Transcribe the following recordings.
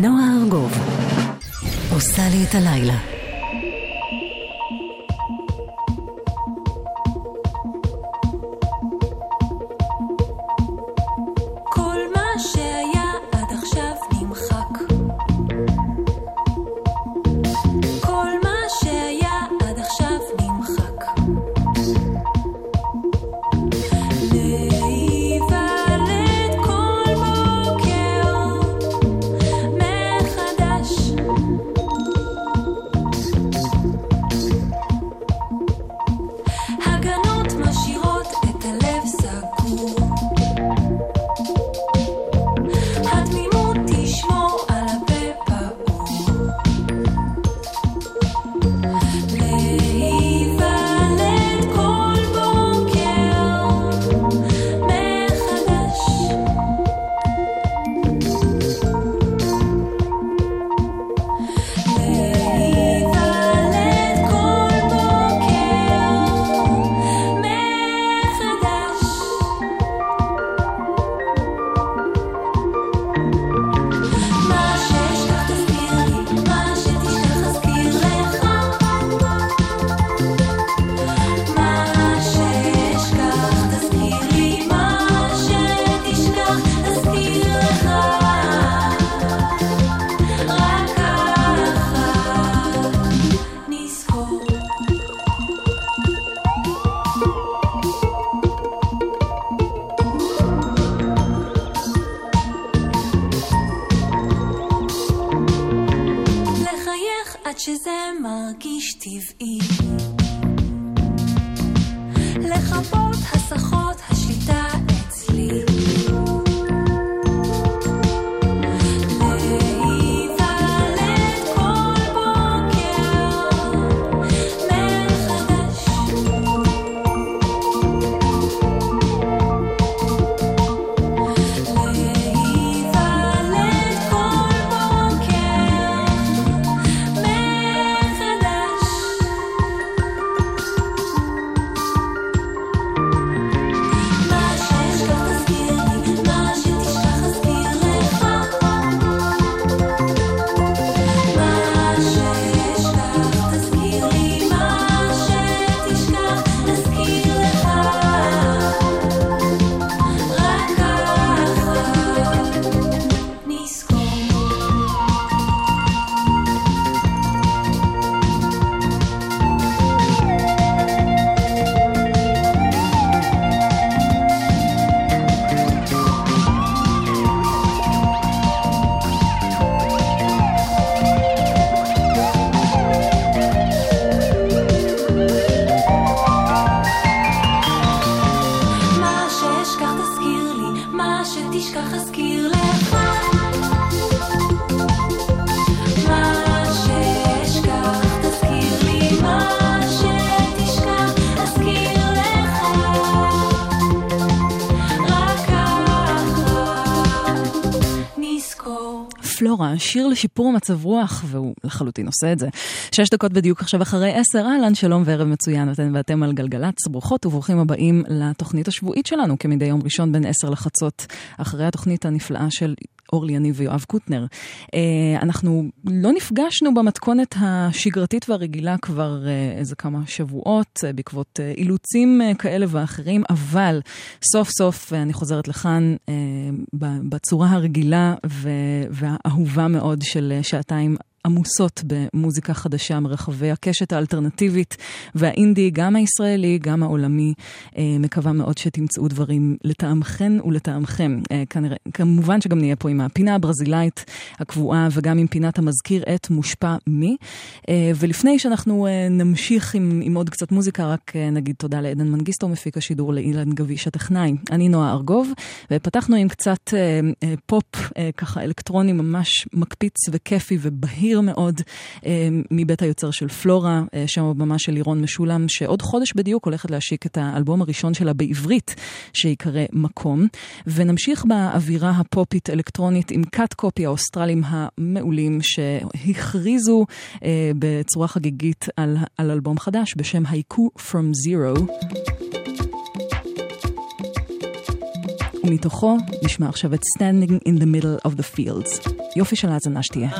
נועה ארגוב עושה לי את הלילה. שיר לשיפור מצב רוח, והוא לחלוטין עושה את זה. שש דקות בדיוק עכשיו אחרי עשר, אהלן, שלום וערב מצוין, אתם ואתם על גלגלצ, ברוכות וברוכים הבאים לתוכנית השבועית שלנו, כמדי יום ראשון בין עשר לחצות, אחרי התוכנית הנפלאה של אורלי יניב ויואב קוטנר. אה, אנחנו לא נפגשנו במתכונת השגרתית והרגילה כבר אה, איזה כמה שבועות, אה, בעקבות אילוצים כאלה ואחרים, אבל סוף סוף אני חוזרת לכאן בצורה הרגילה והאהובה מאוד של שעתיים עמוסות במוזיקה חדשה מרחבי הקשת האלטרנטיבית והאינדי, גם הישראלי, גם העולמי. אה, מקווה מאוד שתמצאו דברים לטעמכן ולטעמכם. אה, כמובן שגם נהיה פה עם הפינה הברזילאית הקבועה וגם עם פינת המזכיר את מושפע מי. אה, ולפני שאנחנו נמשיך עם, עם עוד קצת מוזיקה, רק נגיד תודה לעדן מנגיסטו, מפיק השידור לאילן גביש הטכנאי. אני נועה ארגוב, ופתחנו עם קצת פופ ככה אלקטרוני ממש מקפיץ וכיפי ובהיר. בכיר מאוד אה, מבית היוצר של פלורה, אה, שם הבמה של לירון משולם, שעוד חודש בדיוק הולכת להשיק את האלבום הראשון שלה בעברית, שיקרא מקום. ונמשיך באווירה הפופית-אלקטרונית עם קאט קופי האוסטרלים המעולים, שהכריזו אה, בצורה חגיגית על, על אלבום חדש בשם הייקו From Zero. מתוכו נשמע עכשיו את Standing in the Middle of the Fields. יופי של האזנה שתהיה.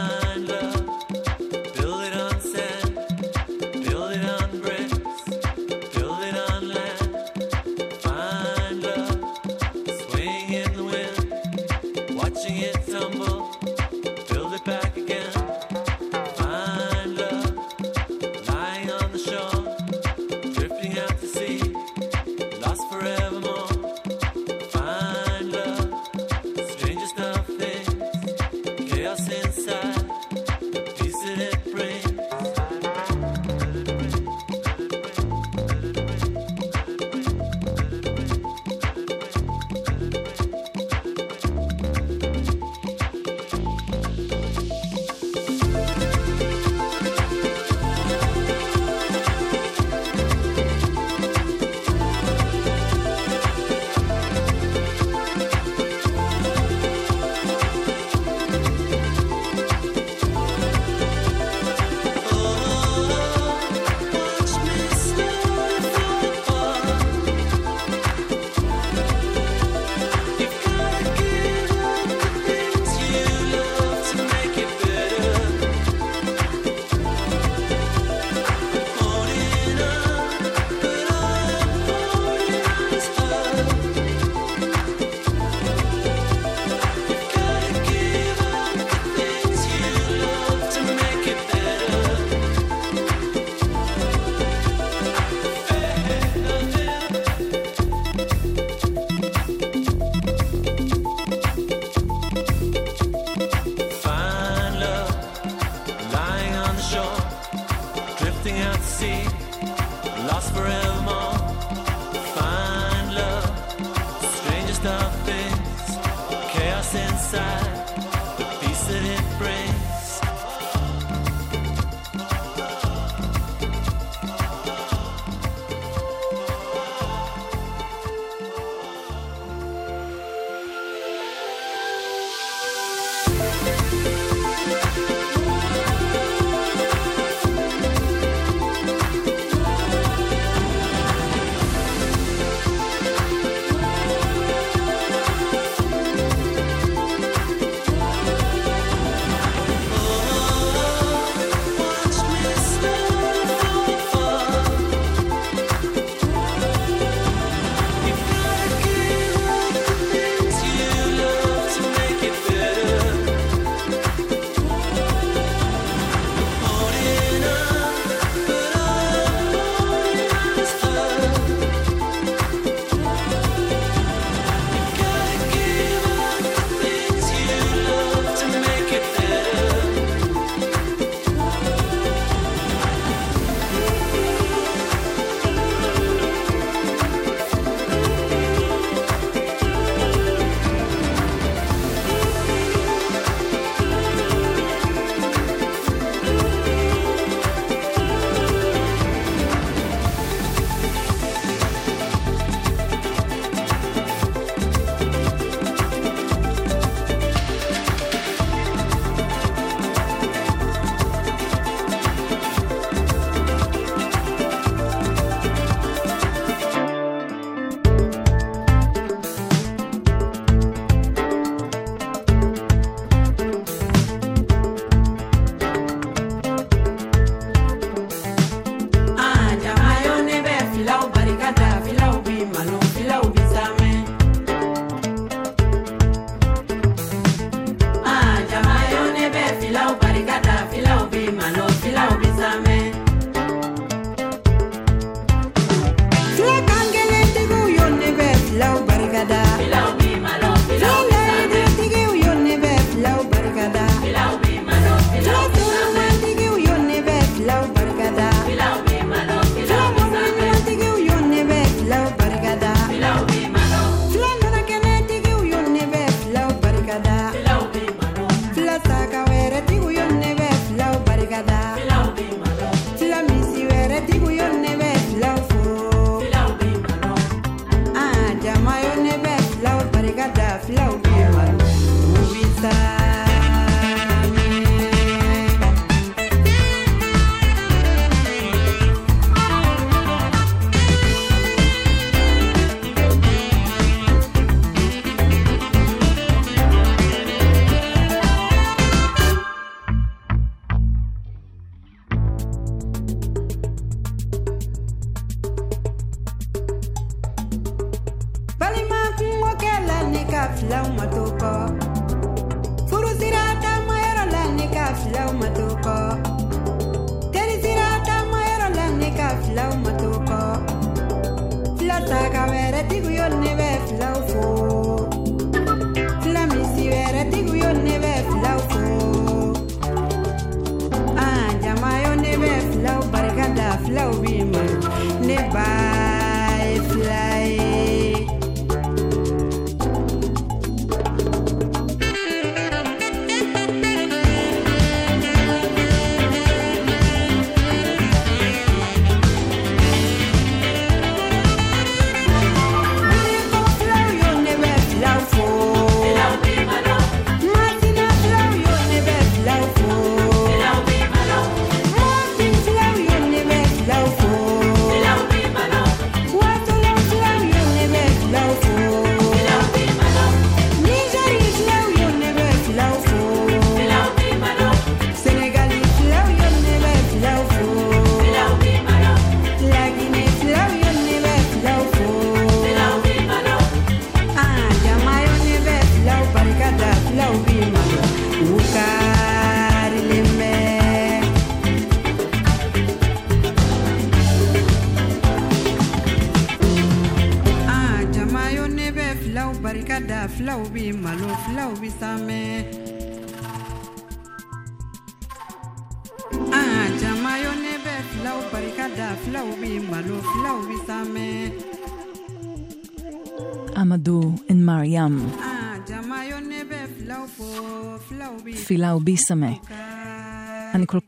Lisa May.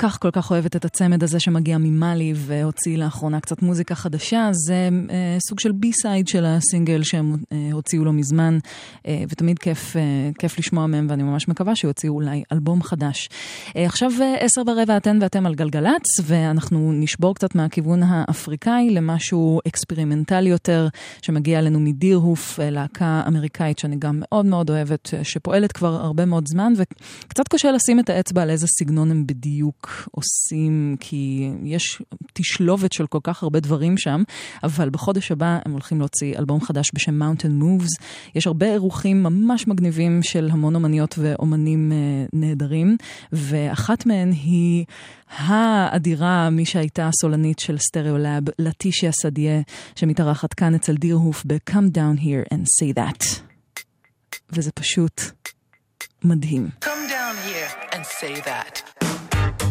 כך כל כך אוהבת את הצמד הזה שמגיע ממאלי והוציא לאחרונה קצת מוזיקה חדשה. זה אה, סוג של B-side של הסינגל שהם אה, הוציאו לא מזמן, אה, ותמיד כיף, אה, כיף לשמוע מהם, ואני ממש מקווה שיוציאו אולי אלבום חדש. אה, עכשיו אה, עשר ורבע אתן ואתם על גלגלצ, ואנחנו נשבור קצת מהכיוון האפריקאי למשהו אקספרימנטלי יותר, שמגיע אלינו מ Deerhoof, אה, להקה אמריקאית שאני גם מאוד מאוד אוהבת, אה, שפועלת כבר הרבה מאוד זמן, וקצת קשה לשים את האצבע על איזה סגנון הם בדיוק עושים, כי יש תשלובת של כל כך הרבה דברים שם, אבל בחודש הבא הם הולכים להוציא אלבום חדש בשם Mountain Moves. יש הרבה אירוחים ממש מגניבים של המון אומניות ואומנים אה, נהדרים, ואחת מהן היא האדירה, מי שהייתה הסולנית של Stereolab, לטישיה סדיה, שמתארחת כאן אצל Deerhoof ב-Come down here and say that. וזה פשוט מדהים. Come down here and say that.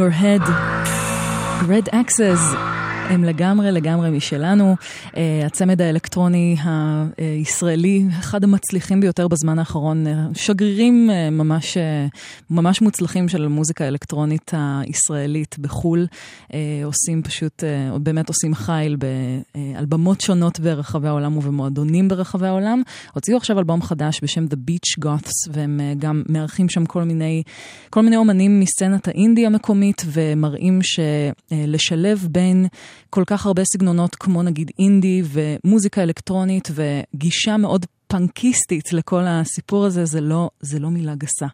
your head? Red Access. הם לגמרי לגמרי משלנו. Uh, הצמד האלקטרוני הישראלי, אחד המצליחים ביותר בזמן האחרון, uh, שגרירים uh, ממש, uh, ממש מוצלחים של המוזיקה האלקטרונית הישראלית בחו"ל, uh, עושים פשוט, uh, באמת עושים ב, uh, על במות שונות ברחבי העולם ובמועדונים ברחבי העולם. הוציאו עכשיו אלבום חדש בשם The Beach Goths, והם גם מארחים שם כל מיני, כל מיני אומנים מסצנת האינדי המקומית, ומראים שלשלב בין... כל כך הרבה סגנונות כמו נגיד אינדי ומוזיקה אלקטרונית וגישה מאוד פנקיסטית לכל הסיפור הזה, זה לא, זה לא מילה גסה.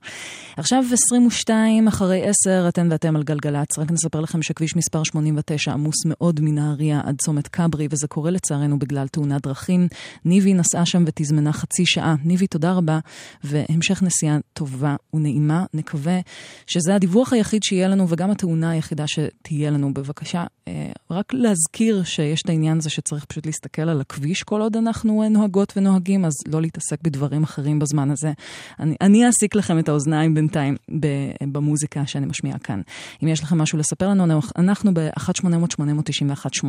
עכשיו 22 אחרי 10, אתן ואתם על גלגלצ, רק נספר לכם שכביש מספר 89 עמוס מאוד מנהריה עד צומת כברי, וזה קורה לצערנו בגלל תאונת דרכים. ניבי נסעה שם ותזמנה חצי שעה. ניבי, תודה רבה, והמשך נסיעה טובה ונעימה. נקווה שזה הדיווח היחיד שיהיה לנו, וגם התאונה היחידה שתהיה לנו. בבקשה, אה, רק להזכיר שיש את העניין הזה שצריך פשוט להסתכל על הכביש כל עוד אנחנו נוהגות ונוהגים, אז לא להתעסק בדברים אחרים בזמן הזה. אני, אני אעסיק לכם את האוזניים בינתיים במוזיקה שאני משמיעה כאן. אם יש לכם משהו לספר לנו, אנחנו ב-1-800-891-8.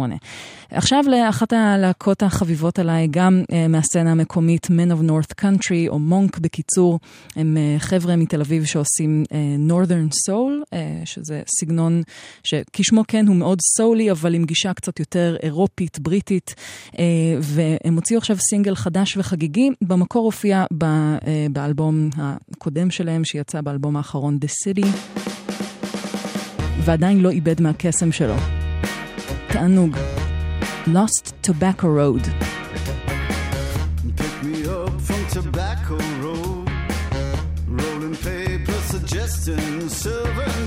עכשיו לאחת הלהקות החביבות עליי, גם uh, מהסצנה המקומית Men of North Country, או מונק בקיצור, הם uh, חבר'ה מתל אביב שעושים uh, Northern Soul, uh, שזה סגנון שכשמו כן הוא מאוד סולי, אבל עם גישה קצת יותר אירופית, בריטית, uh, והם הוציאו עכשיו סינגל חדש וחגיגי. במקור הופיע ב, אה, באלבום הקודם שלהם, שיצא באלבום האחרון, The City, ועדיין לא איבד מהקסם שלו. תענוג. Lost Tobacco Road. Pick me up from Tobacco Road. Rolling paper suggesting silver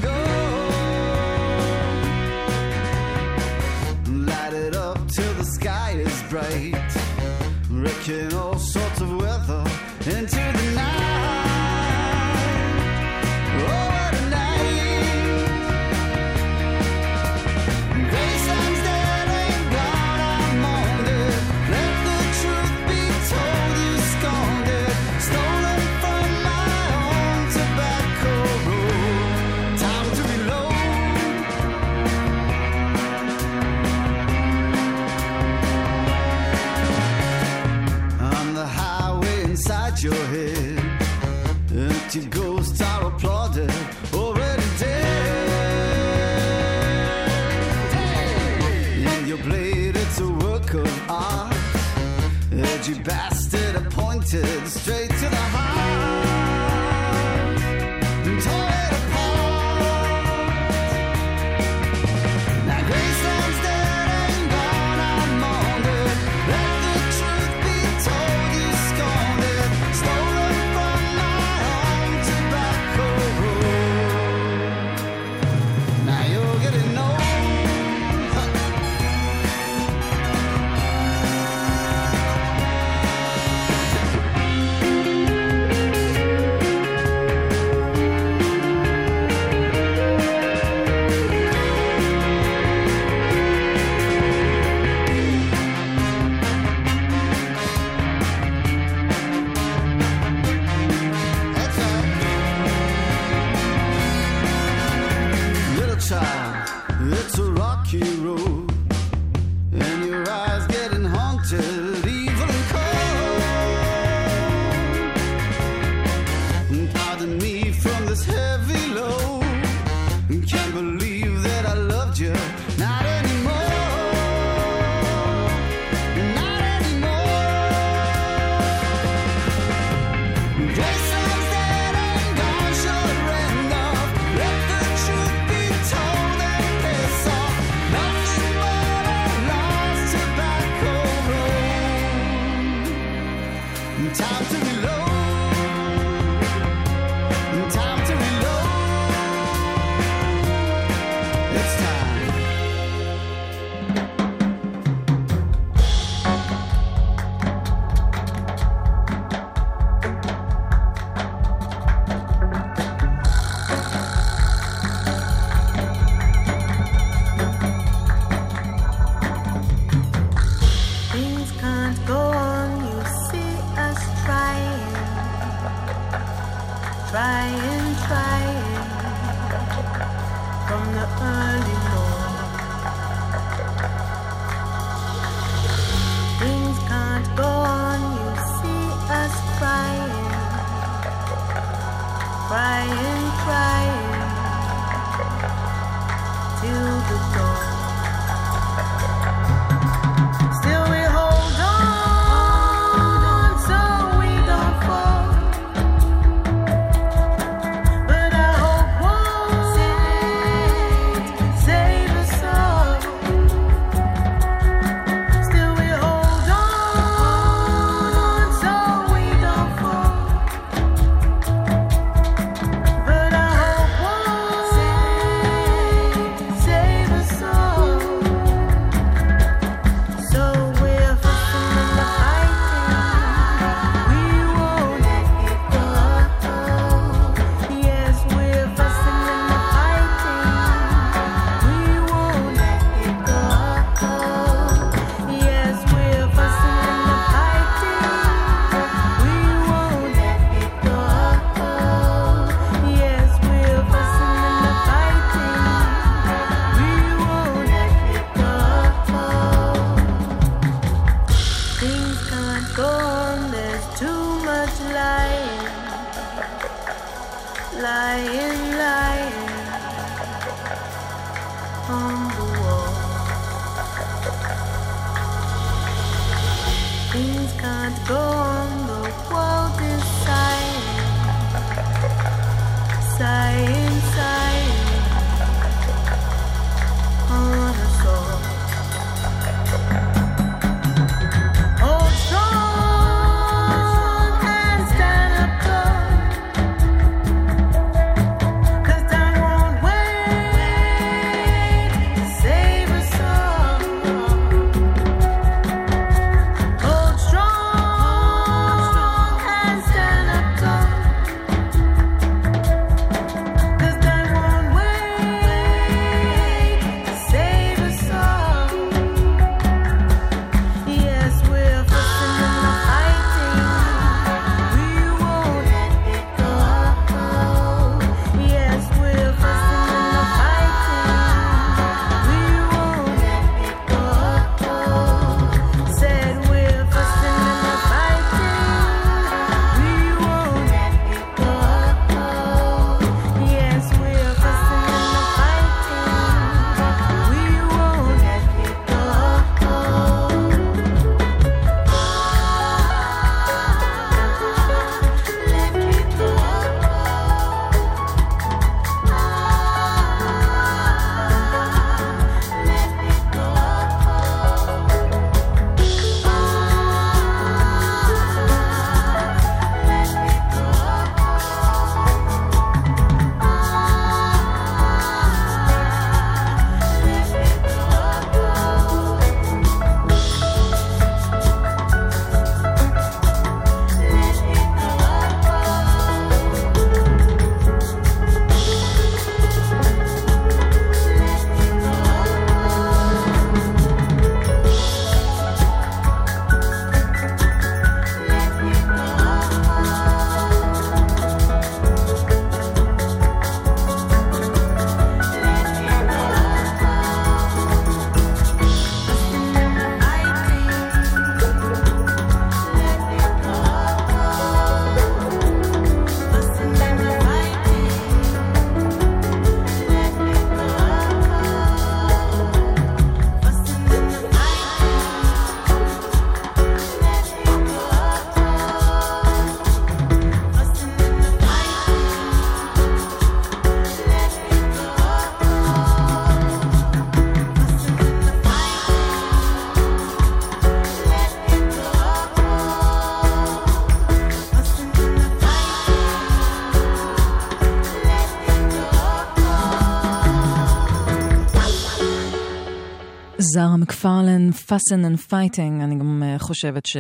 זרה מקפרלן, Fasten and Fighting, אני גם אה, חושבת ש...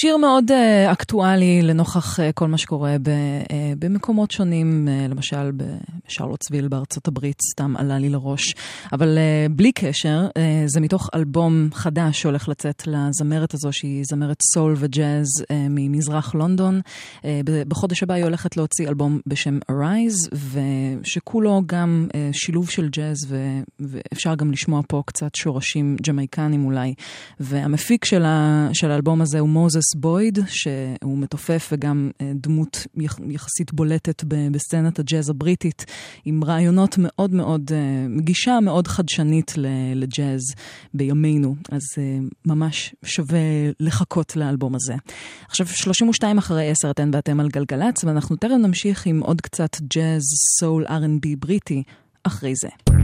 שיר מאוד uh, אקטואלי לנוכח uh, כל מה שקורה ב, uh, במקומות שונים, uh, למשל בשרלוטסוויל בארצות הברית, סתם עלה לי לראש. אבל uh, בלי קשר, uh, זה מתוך אלבום חדש שהולך לצאת לזמרת הזו, שהיא זמרת סול וג'אז uh, ממזרח לונדון. Uh, בחודש הבא היא הולכת להוציא אלבום בשם Arise, ושכולו גם uh, שילוב של ג'אז, ו, ואפשר גם לשמוע פה קצת שורשים ג'מייקנים אולי. והמפיק של, ה, של האלבום הזה הוא מוזס בויד, שהוא מתופף וגם אה, דמות יח, יחסית בולטת בסצנת הג'אז הבריטית, עם רעיונות מאוד מאוד, אה, גישה מאוד חדשנית לג'אז בימינו, אז אה, ממש שווה לחכות לאלבום הזה. עכשיו, 32 אחרי 10 אתן ואתם על גלגלצ, ואנחנו תכף נמשיך עם עוד קצת ג'אז, סול, R&B בריטי, אחרי זה.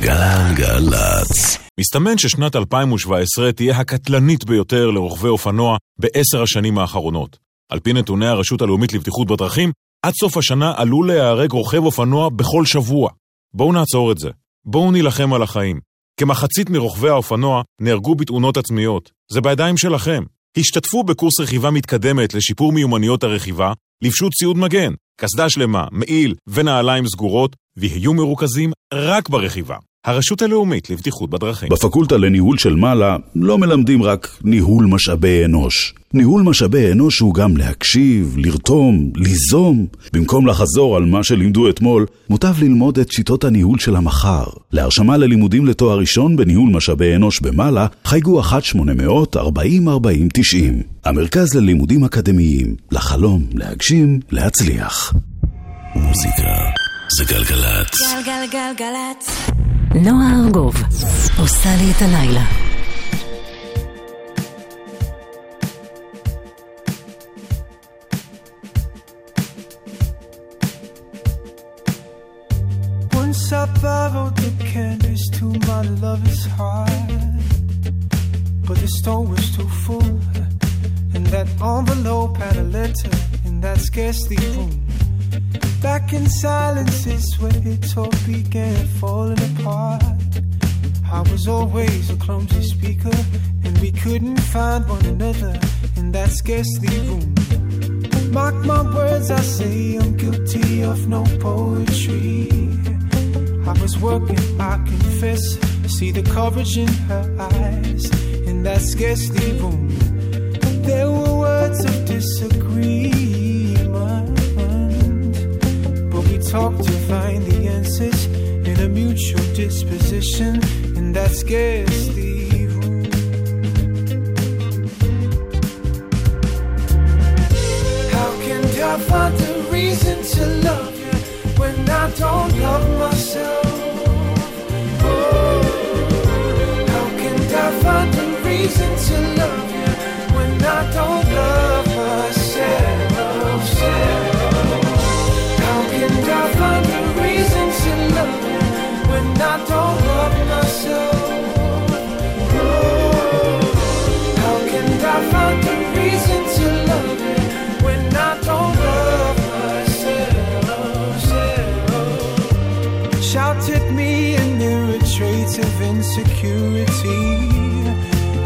גלגלצ. מסתמן ששנת 2017 תהיה הקטלנית ביותר לרוכבי אופנוע בעשר השנים האחרונות. על פי נתוני הרשות הלאומית לבטיחות בדרכים, עד סוף השנה עלול להיהרג רוכב אופנוע בכל שבוע. בואו נעצור את זה. בואו נילחם על החיים. כמחצית מרוכבי האופנוע נהרגו בתאונות עצמיות. זה בידיים שלכם. השתתפו בקורס רכיבה מתקדמת לשיפור מיומנויות הרכיבה, לבשו ציוד מגן, קסדה שלמה, מעיל ונעליים סגורות, ויהיו מרוכזים רק ברכיבה. הרשות הלאומית לבטיחות בדרכים. בפקולטה לניהול של מעלה לא מלמדים רק ניהול משאבי אנוש. ניהול משאבי אנוש הוא גם להקשיב, לרתום, ליזום. במקום לחזור על מה שלימדו אתמול, מוטב ללמוד את שיטות הניהול של המחר. להרשמה ללימודים לתואר ראשון בניהול משאבי אנוש במעלה, חייגו 1-800-404090. המרכז ללימודים אקדמיים, לחלום, להגשים, להצליח. מוזיקה זה גלגלצ. גלגלגלגלצ. נועה ארגוב עושה לי את הלילה. Once I borrowed the canvas to my lover's heart, but the store was too full, and that envelope had a letter in that scarcely room. Back in silence is where it all began falling apart. I was always a clumsy speaker, and we couldn't find one another in that scarcely room. Mark my words, I say I'm guilty of no poetry. I was working, I confess. See the courage in her eyes in that scarcely room. There were words of disagreement, talked to find the answers in a mutual disposition and that scarcely room. How can I find a reason to love you when I don't love myself? Oh, how can I find a reason to love you when I don't love insecurity.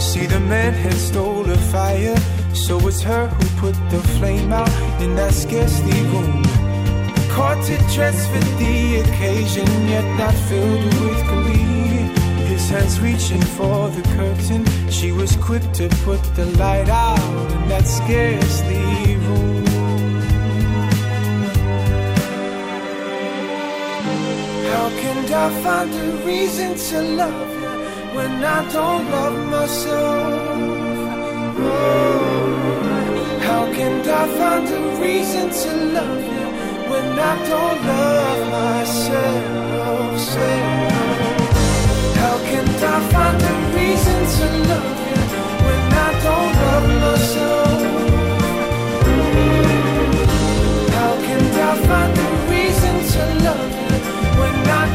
See, the man had stole the fire, so it's her who put the flame out in that scarcely room. Caught it dressed for the occasion, yet not filled with glee. His hands reaching for the curtain, she was quick to put the light out in that scarcely room. How can I find a reason to love you when I don't love myself? Oh, how can I find a reason to love you when I don't love myself? Self? How can I find a reason to love you when I don't love myself? How can I find a reason to love you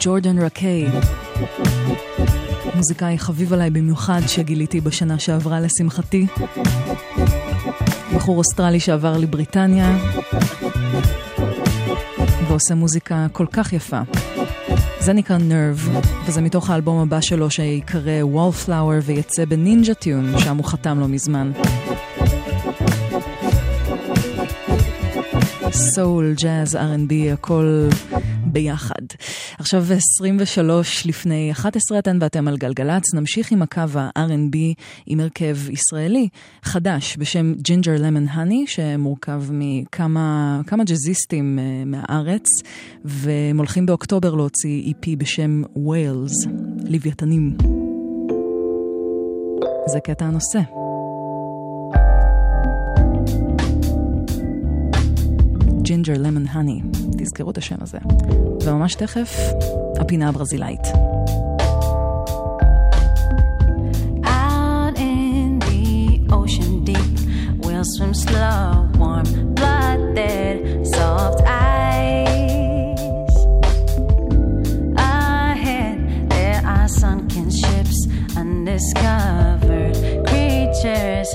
ג'ורדן רקיי, מוזיקאי חביב עליי במיוחד שגיליתי בשנה שעברה לשמחתי. בחור אוסטרלי שעבר לבריטניה ועושה מוזיקה כל כך יפה. זה נקרא נרב, וזה מתוך האלבום הבא שלו שיקרא Wallflower ויצא בנינג'ה טיון, שם הוא חתם לא מזמן. סול, ג'אז, R&B, הכל ביחד. עכשיו 23 לפני 11 אתן ואתם על גלגלצ, נמשיך עם הקו ה-R&B עם הרכב ישראלי חדש בשם Ginger Lemon Honey, שמורכב מכמה כמה ג'אזיסטים אה, מהארץ, והם הולכים באוקטובר להוציא EP בשם Whales, לוויתנים. זה קטע הנושא. ג'ינג'ר למון הני, תזכרו את השם הזה. וממש תכף, הפינה הברזילאית. Swim slow, warm blooded, soft eyes. Ahead, there are sunken ships, undiscovered creatures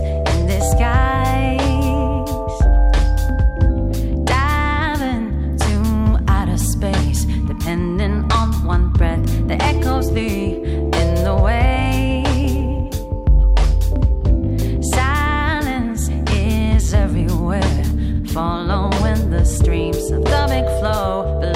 following the streams of the big flow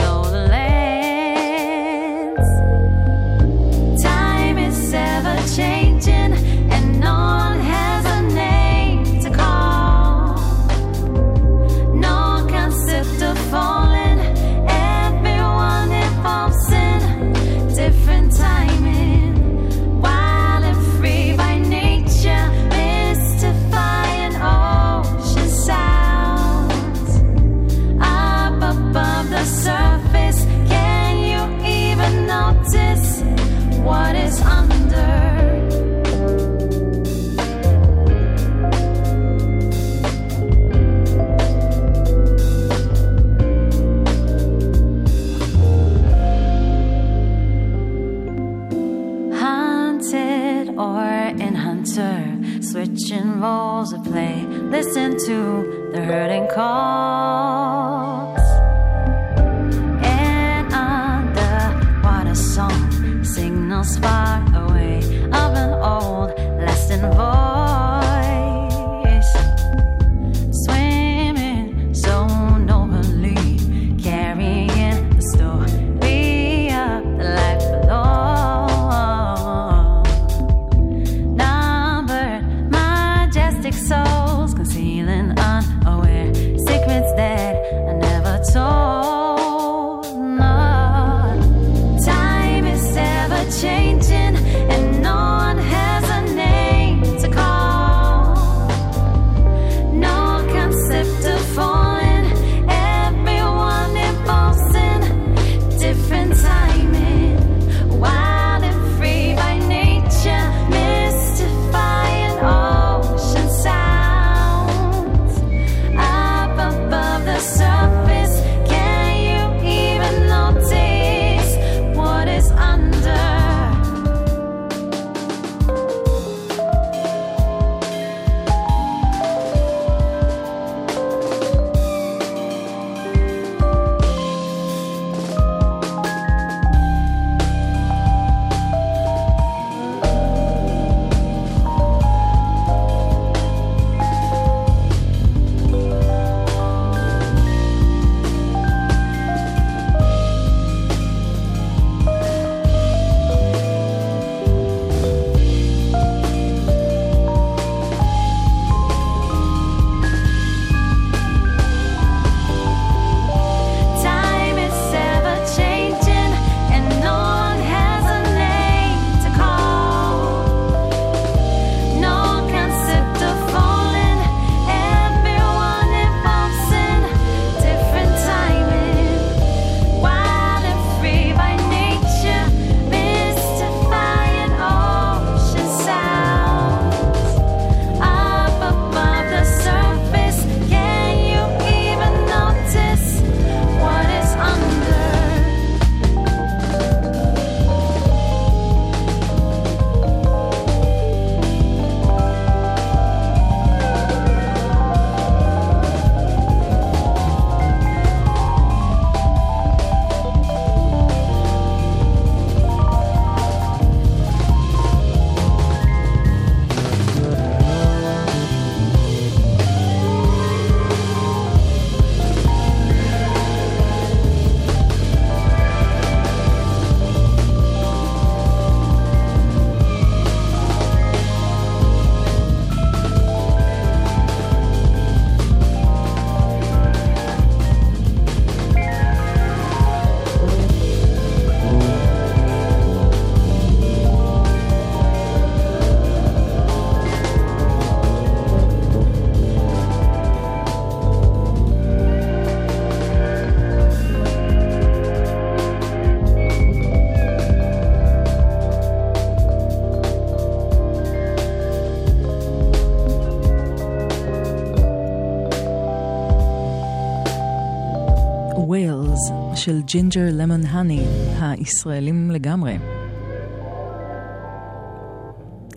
של Ginger Lemon Honey, הישראלים לגמרי.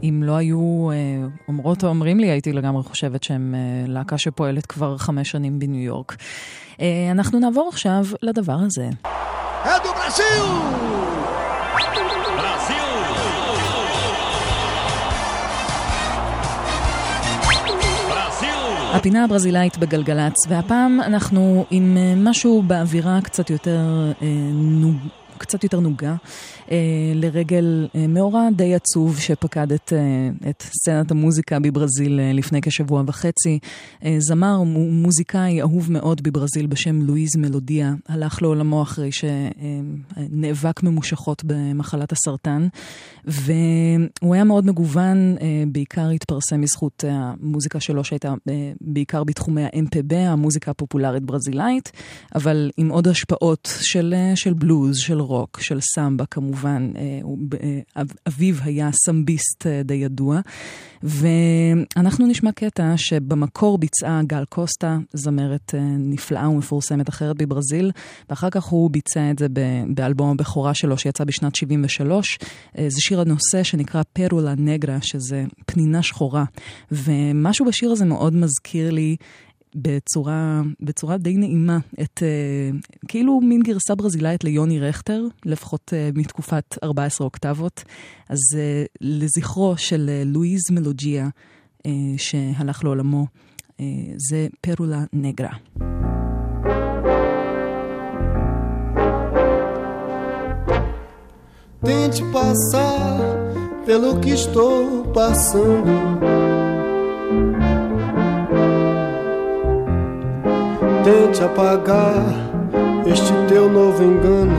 אם לא היו אה, אומרות או אומרים לי, הייתי לגמרי חושבת שהם אה, להקה שפועלת כבר חמש שנים בניו יורק. אה, אנחנו נעבור עכשיו לדבר הזה. É do הפינה הברזילאית בגלגלצ, והפעם אנחנו עם אה, משהו באווירה קצת יותר, אה, קצת יותר נוגה, אה, לרגל מאורע די עצוב שפקד את, את סצנת המוזיקה בברזיל לפני כשבוע וחצי. זמר, מו- מוזיקאי אהוב מאוד בברזיל בשם לואיז מלודיה, הלך לעולמו אחרי שנאבק ממושכות במחלת הסרטן, והוא היה מאוד מגוון, אה, בעיקר התפרסם בזכות המוזיקה שלו שהייתה אה, בעיקר בתחומי ה-MPB, המוזיקה הפופולרית ברזילאית, אבל עם עוד השפעות של, אה, של בלוז, של רוק, של סמבה כמובן. אביו היה סמביסט די ידוע. ואנחנו נשמע קטע שבמקור ביצעה גל קוסטה, זמרת אה, נפלאה ומפורסמת אחרת בברזיל, ואחר כך הוא ביצע את זה באלבום הבכורה שלו שיצא בשנת 73. אה, זה שיר הנושא שנקרא פרולה נגרה, שזה פנינה שחורה. ומשהו בשיר הזה מאוד מזכיר לי בצורה, בצורה די נעימה את, אה, כאילו מין גרסה ברזילאית ליוני רכטר, לפחות אה, מתקופת 14 אוקטבות. אז אה, לזכרו של לואיז מלוג'יה, שהלך לעולמו, זה פרולה נגרה. Tente passar pelo que estou passando. Tente apagar este teu novo engano.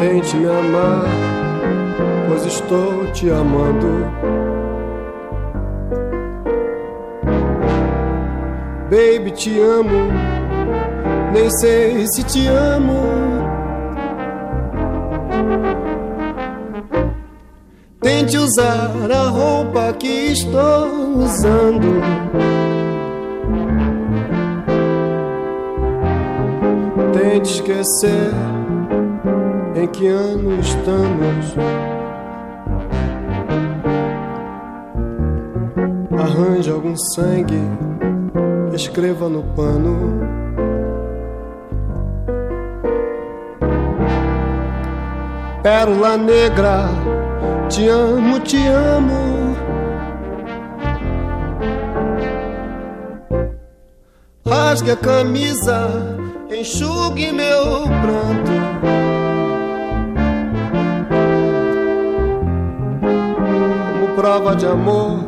Tente me amar, pois estou te amando. Baby, te amo nem sei se te amo. Tente usar a roupa que estou usando. Tente esquecer em que ano estamos. Arranje algum sangue, escreva no pano. Pérola negra, te amo, te amo. Rasgue a camisa, enxugue meu pranto. Como prova de amor,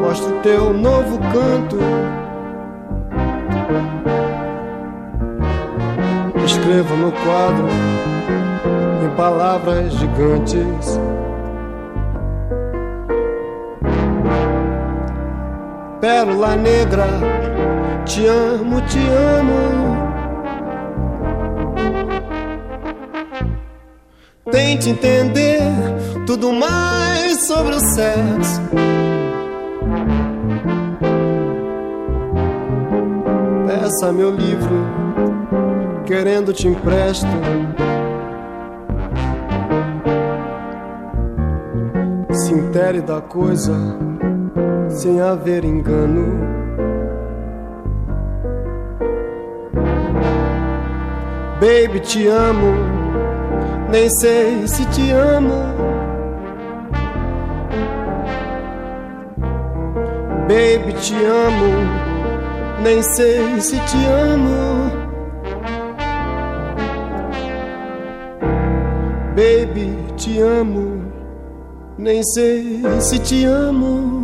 mostre teu novo canto. Escreva no quadro em palavras gigantes. Pérola negra, te amo, te amo. Tente entender tudo mais sobre o sexo. Peça meu livro, querendo te empresto. se intere da coisa sem haver engano. Baby, te amo, nem sei se te amo. Baby, te amo, nem sei se te amo. Baby, te amo nem sei se te amo.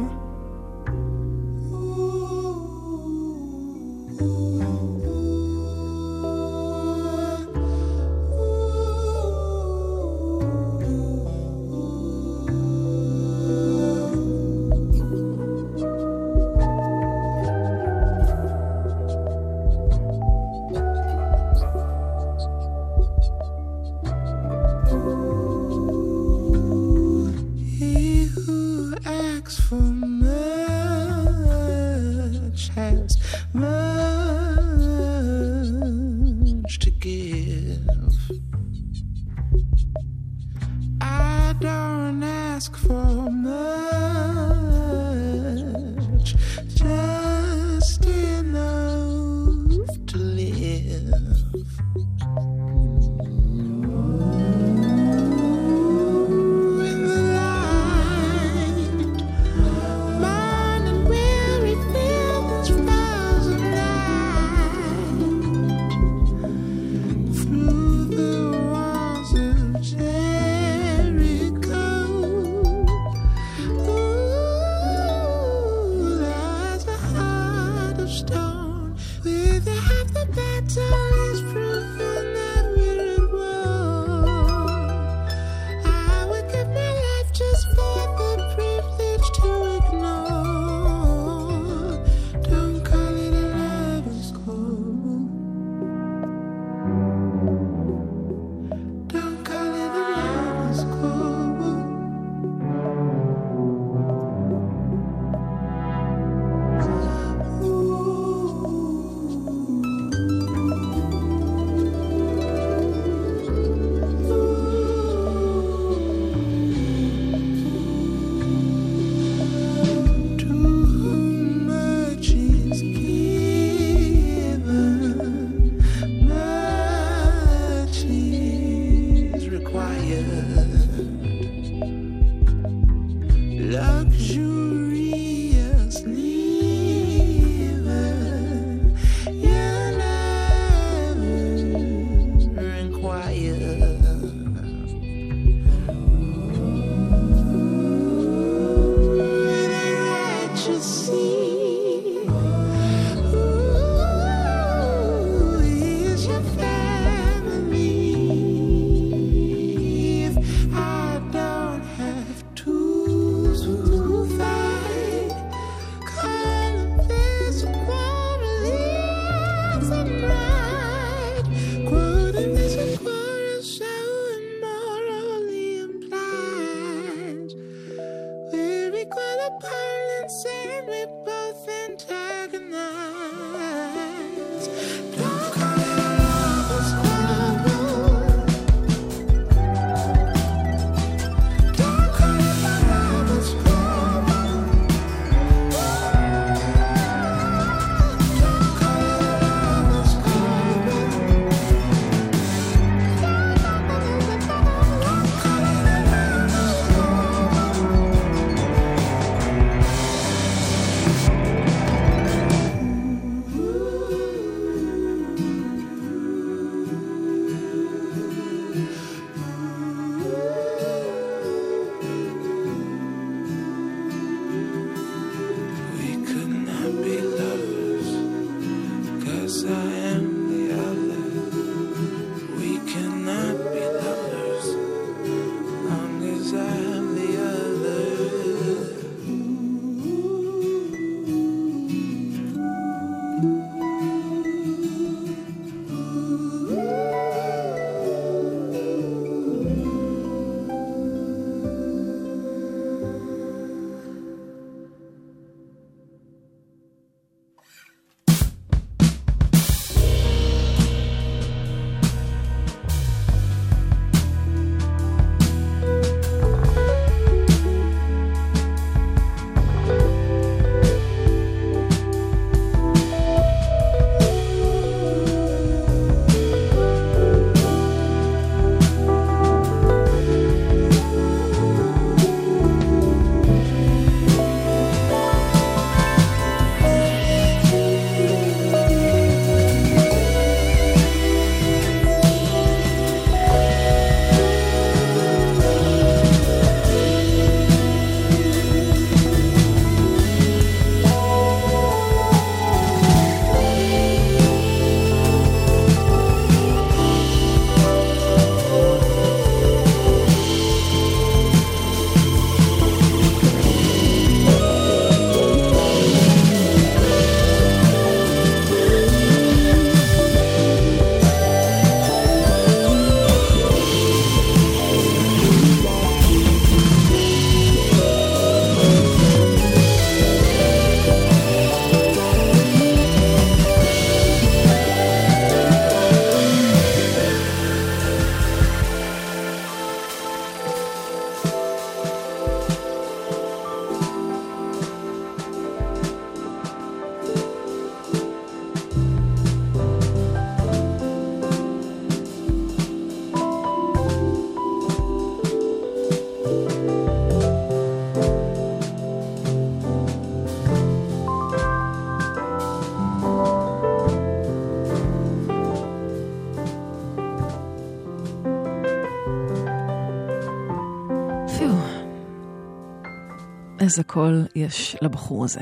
איזה קול יש לבחור הזה.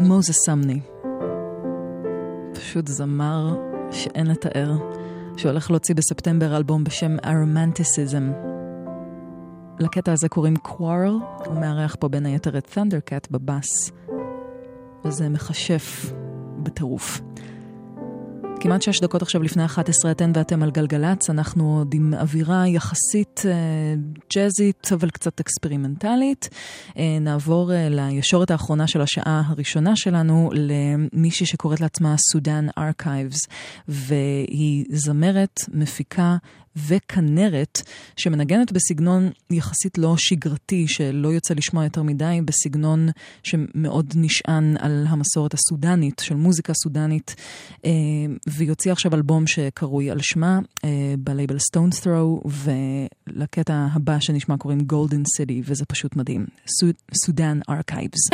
מוזס סמני. פשוט זמר שאין לתאר, שהולך להוציא בספטמבר אלבום בשם Aromanticism. לקטע הזה קוראים Quarrel, הוא מארח פה בין היתר את Thundercat בבאס, וזה מכשף בטירוף. כמעט שש דקות עכשיו לפני 11 אתן ואתם על גלגלצ, אנחנו עוד עם אווירה יחסית אה, ג'אזית, אבל קצת אקספרימנטלית. אה, נעבור אה, לישורת האחרונה של השעה הראשונה שלנו למישהי שקוראת לעצמה Sudan Archives, והיא זמרת, מפיקה וכנרת, שמנגנת בסגנון יחסית לא שגרתי, שלא יוצא לשמוע יותר מדי, בסגנון שמאוד נשען על המסורת הסודנית, של מוזיקה סודנית, אה, והיא הוציאה עכשיו אלבום שקרוי על שמה, בלייבל Stones Throw, ולקטע הבא שנשמע קוראים Golden City, וזה פשוט מדהים. Sudan Archives.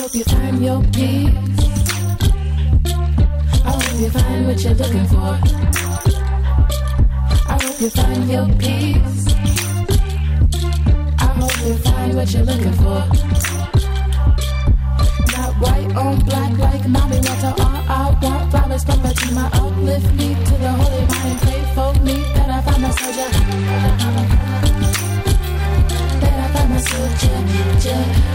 Hope you find your peace. I hope you find what you're looking for. I hope you find your peace. I hope you find what you're looking for. Not white on black like mommy wants all I want. Flowers from Fatima uplift me to the holy mind. Pray for me that I find my soldier. That I find my soldier.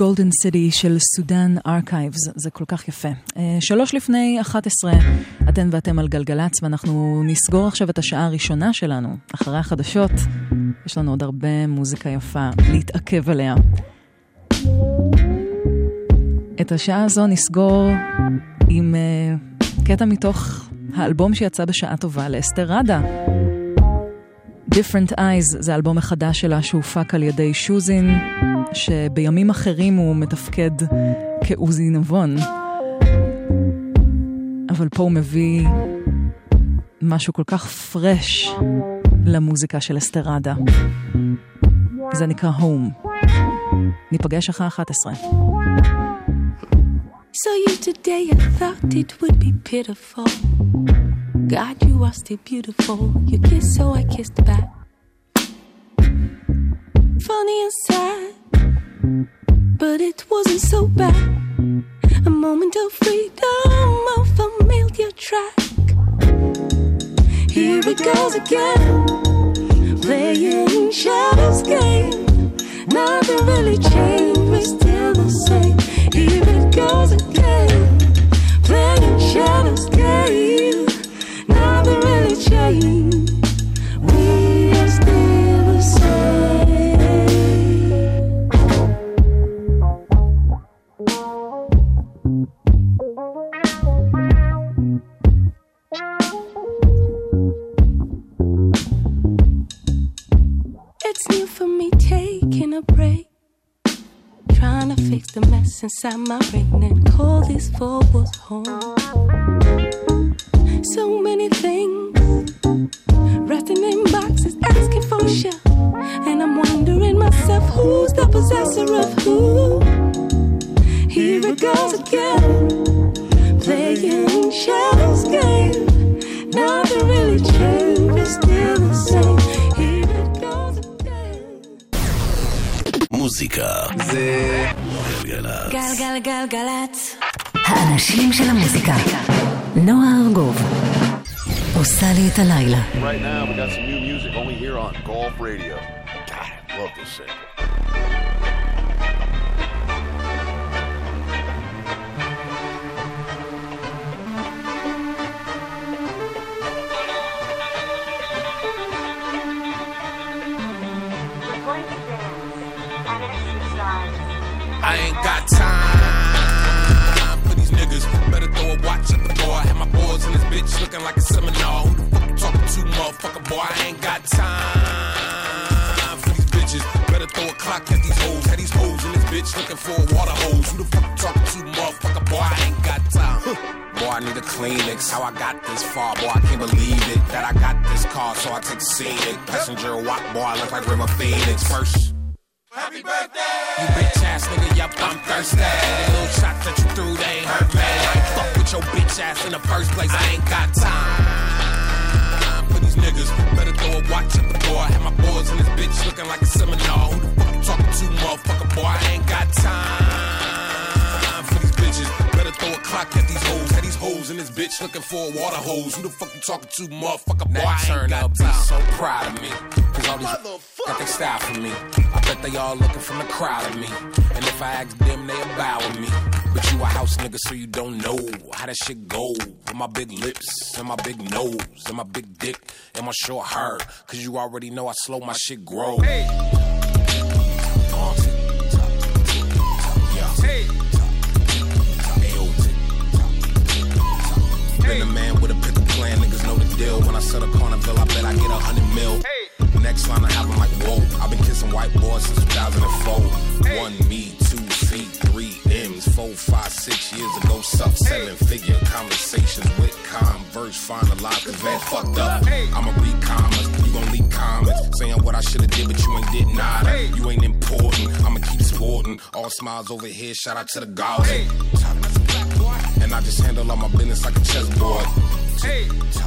Golden City של Sudan Archives, זה כל כך יפה. אה, שלוש לפני 11, אתן ואתם על גלגלצ, ואנחנו נסגור עכשיו את השעה הראשונה שלנו. אחרי החדשות, יש לנו עוד הרבה מוזיקה יפה להתעכב עליה. את השעה הזו נסגור עם אה, קטע מתוך האלבום שיצא בשעה טובה לאסתר ראדה. Different Eyes זה האלבום החדש שלה שהופק על ידי שוזין, שבימים אחרים הוא מתפקד כעוזי נבון. אבל פה הוא מביא משהו כל כך פרש למוזיקה של אסתרדה. זה נקרא Home. ניפגש אחרי 11. So you today I thought it would be pitiful. God, you are still beautiful. You kissed, so I kissed back. Funny and sad, but it wasn't so bad. A moment of freedom, a familiar track. Here it goes again, playing shadows game. Nothing really changed, we're still the same. Here it goes again, playing shadows game. Inside my brain and call this for what's home. So many things resting in boxes, asking for a shell. And I'm wondering myself who's the possessor of who. Here it goes again, playing shadows game. Nothing really changed, it's still the same. Here it goes again. מוזיקה זה גלגלצ. גלגלגלגלצ. האנשים של המוזיקה. נועה ארגוב. עושה לי את הלילה. Right now, we got some new music only here on Golf Radio. God, I love this shit. I ain't got time bitch looking like a seminar. Who the fuck you talking to, motherfucker? Boy, I ain't got time for these bitches. Better throw a clock at these hoes. Have these hoes in this bitch looking for a water hose. Who the fuck you talking to, motherfucker? Boy, I ain't got time. Boy, I need a Kleenex. How I got this far, boy, I can't believe it. That I got this car, so I take scenic. Passenger walk, boy, I look like River Phoenix. First. Happy birthday! You bitch ass nigga, yup, I'm thirsty. Little shots that you threw, they ain't hurt me. I ain't fuck with your bitch ass in the first place. I ain't got time for these niggas. Better throw a watch at the door. I Have my boys in this bitch looking like a seminar. Who the fuck you talking to, motherfucker? Boy, I ain't got time for these bitches. Better throw a clock at these hoes. Have hoes in this bitch looking for a water hose. Who the fuck you talking to, motherfucker? Boy, I ain't got time. so proud of me. Cause all these got their style from me. I bet they all looking from the crowd of me. And if I ask them, they bow with me. But you a house nigga, so you don't know how that shit go. With my big lips, and my big nose, and my big dick, and my short hair. Cause you already know I slow my shit grow. Uh, Been a man with a pickle plan, niggas know the deal. When I set up on a carnival, I bet I get a hundred mil. Next line I have, I'm like, whoa. I've been kissing white boys since 2004. One me, two feet, three M's, four, five, six years ago. Suck seven figure conversations with converse, finalized, cause man fucked up. I'ma read comments, you gon' leak comments. Saying what I should've did, but you ain't did nada. You ain't important, I'ma keep sporting. All smiles over here, shout out to the gods. And I just handle all my business like a chessboard.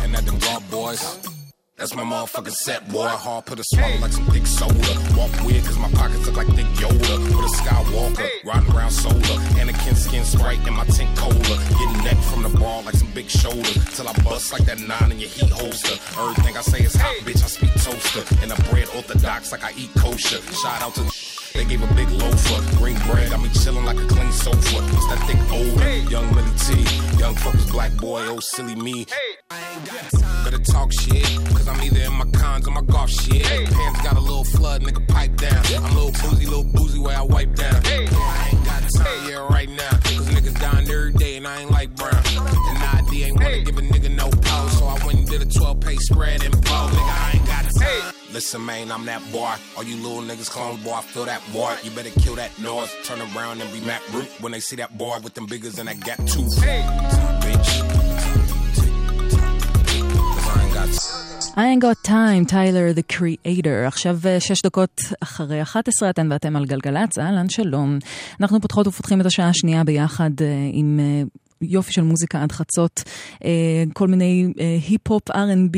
And at them guard boys. That's my motherfucking set, boy. Hard put a swallow like some thick soda. Walk weird cause my pockets look like thick Yoda. With a Skywalker, riding around solar. Anakin skin sprite in my tint cola. Getting neck from the ball like some big shoulder. Till I bust like that nine in your heat holster. Everything I say is hot, bitch. I speak toaster. And I bread orthodox like I eat kosher. Shout out to they gave a big loafer. Green bread got me chillin' like a clean sofa. It's that thick older. Young Millie T. Young fuckers, black boy, oh silly me. Hey. Better talk shit, cause I'm either in my cons or my golf shit. Hey. Pants got a little flood, nigga, pipe down. I'm a little boozy, little boozy where I wipe down. Hey. I ain't got time, yeah, right now. Cause niggas dying every day and I ain't like brown. And ID ain't wanna give a nigga no pause. So I went and did a 12 page spread and blow. Nigga, I ain't time. Listen, man, I'm that boy. All you little niggas clones, boy, I feel that boy. You better kill that noise. Turn around and be Matt Root when they see that boy with them biggers and that gap too. Bitch. Cause I ain't got time, Tyler the Creator. עכשיו אה, שש דקות אחרי 11 אתן ואתם על גלגלצ, אהלן, שלום. אנחנו פותחות ופותחים את השעה השנייה ביחד אה, עם... אה, יופי של מוזיקה עד חצות, אה, כל מיני אה, היפ-הופ, R&B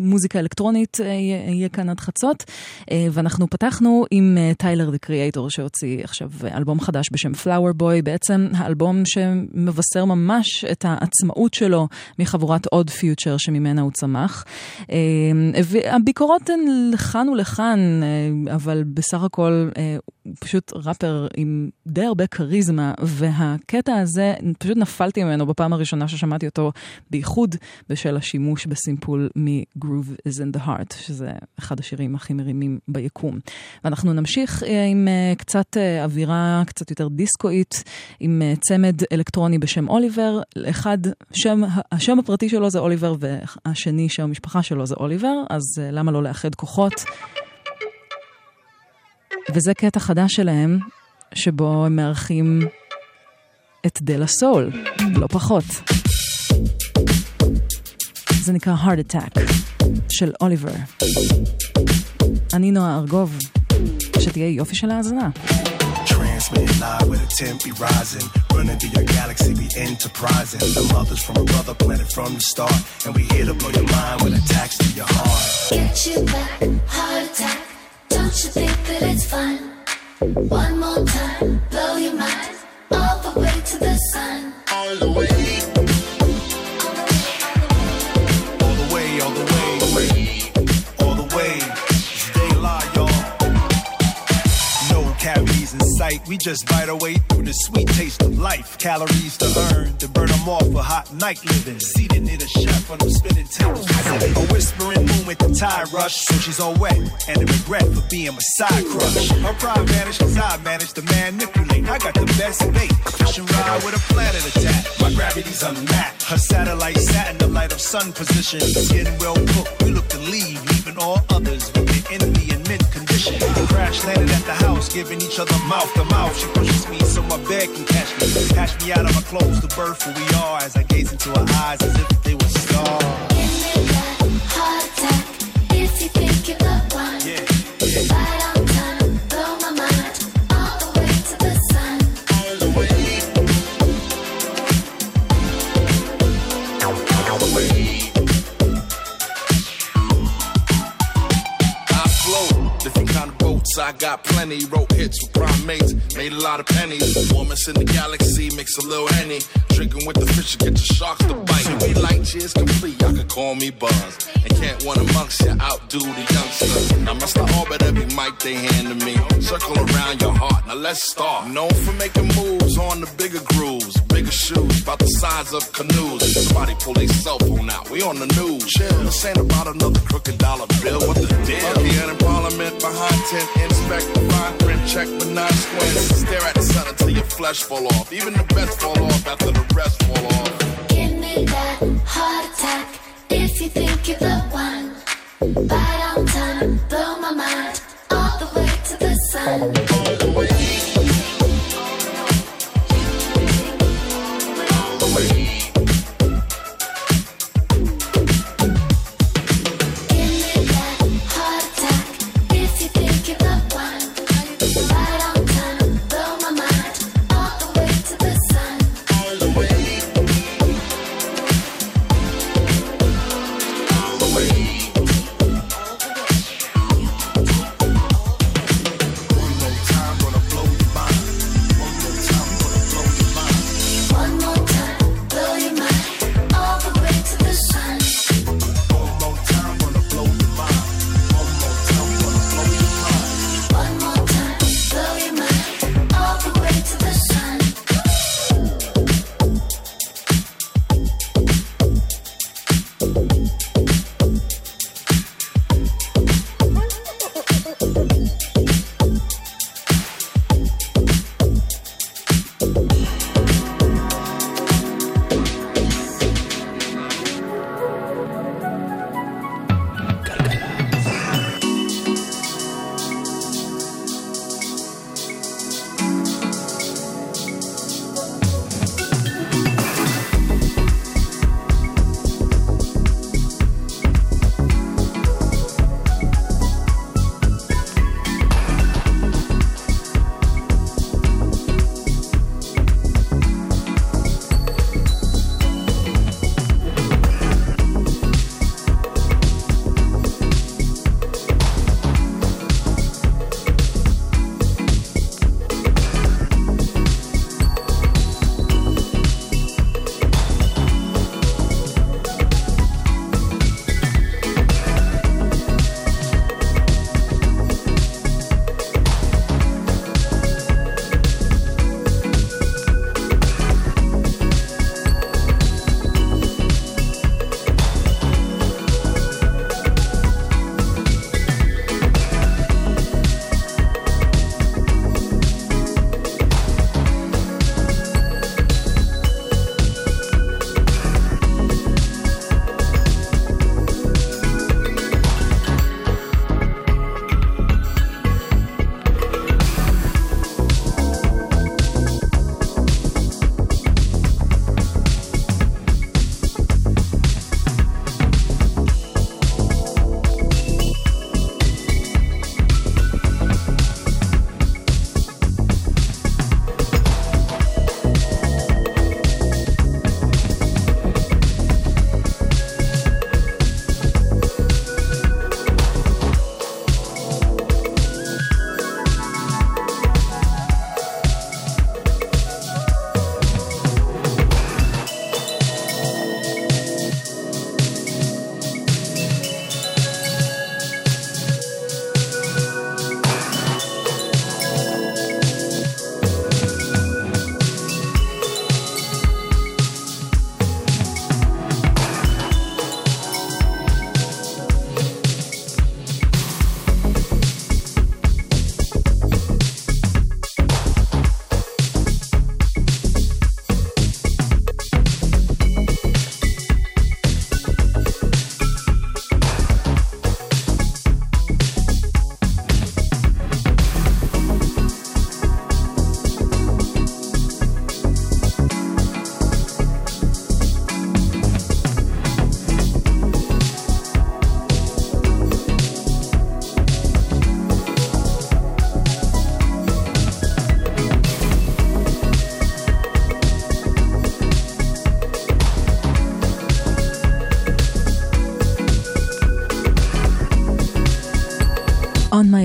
ומוזיקה אלקטרונית אה, יהיה כאן עד חצות. אה, ואנחנו פתחנו עם אה, Tyler the Creator שהוציא עכשיו אלבום חדש בשם Flower Boy, בעצם האלבום שמבשר ממש את העצמאות שלו מחבורת עוד פיוטר שממנה הוא צמח. אה, והביקורות הן לכאן ולכאן, אה, אבל בסך הכל... פשוט ראפר עם די הרבה כריזמה, והקטע הזה, פשוט נפלתי ממנו בפעם הראשונה ששמעתי אותו, בייחוד בשל השימוש בסימפול מ-Groove is in the Heart, שזה אחד השירים הכי מרימים ביקום. ואנחנו נמשיך אה, עם אה, קצת אה, אווירה קצת יותר דיסקואית, עם צמד אלקטרוני בשם אוליבר. אחד, שם, השם הפרטי שלו זה אוליבר, והשני, שם המשפחה שלו זה אוליבר, אז למה לא לאחד כוחות? וזה קטע חדש שלהם, שבו הם מארחים את דלה סול, לא פחות. זה נקרא Heart Attack של אוליבר. אני נועה ארגוב, שתהיה יופי של האזנה. Transmitting live with a temp be rising. Running through your galaxy, be enterprising. The mothers from a brother planet from the start. And we here to blow your mind with attacks to your heart. Get you back, heart attack. Don't you think that it's fun? One more time, blow your mind all the way to the sun. All the way. Sight. We just bite our way through the sweet taste of life. Calories to earn, to burn them off for hot night living. Seated near the chef on them spinning tables. A whispering moon with the tide rush. So she's all wet and the regret for being my side crush. Her pride vanished cause I managed to manipulate. I got the best bait. Fishing ride with a planet attack. My gravity's unmatched. Her satellite sat in the light of sun position. Skin well cooked. We look to leave, leaving all others with the enemy in mid Crash landed at the house, giving each other mouth to mouth. She pushes me so my bed can catch me. Catch me out of my clothes to birth who we are as I gaze into her eyes as if they were stars. Give me a Heart attack if you think you're the one. Right on boats. I got plenty. Wrote hits with primates. Made a lot of pennies. Warmest in the galaxy. Mix a little henny. Drinking with the fish. Get your sharks to bite. We light years complete. Y'all can call me Buzz. And can't one amongst you outdo the youngster. Now I orbit every mic they hand to me. Circle around your heart. Now let's start. Known for making moves on the bigger grooves. Bigger shoes. About the size of canoes. Somebody pull their cell phone out. We on the news. Chill. This ain't about another crooked dollar bill. What the deal? Here in Parliament behind tent. Inspect the fine print. Check but not squint. Stare at the sun until your flesh fall off. Even the best fall off after the rest fall off. Give me that heart attack if you think you're the one. Right on time, blow my mind all the way to the sun.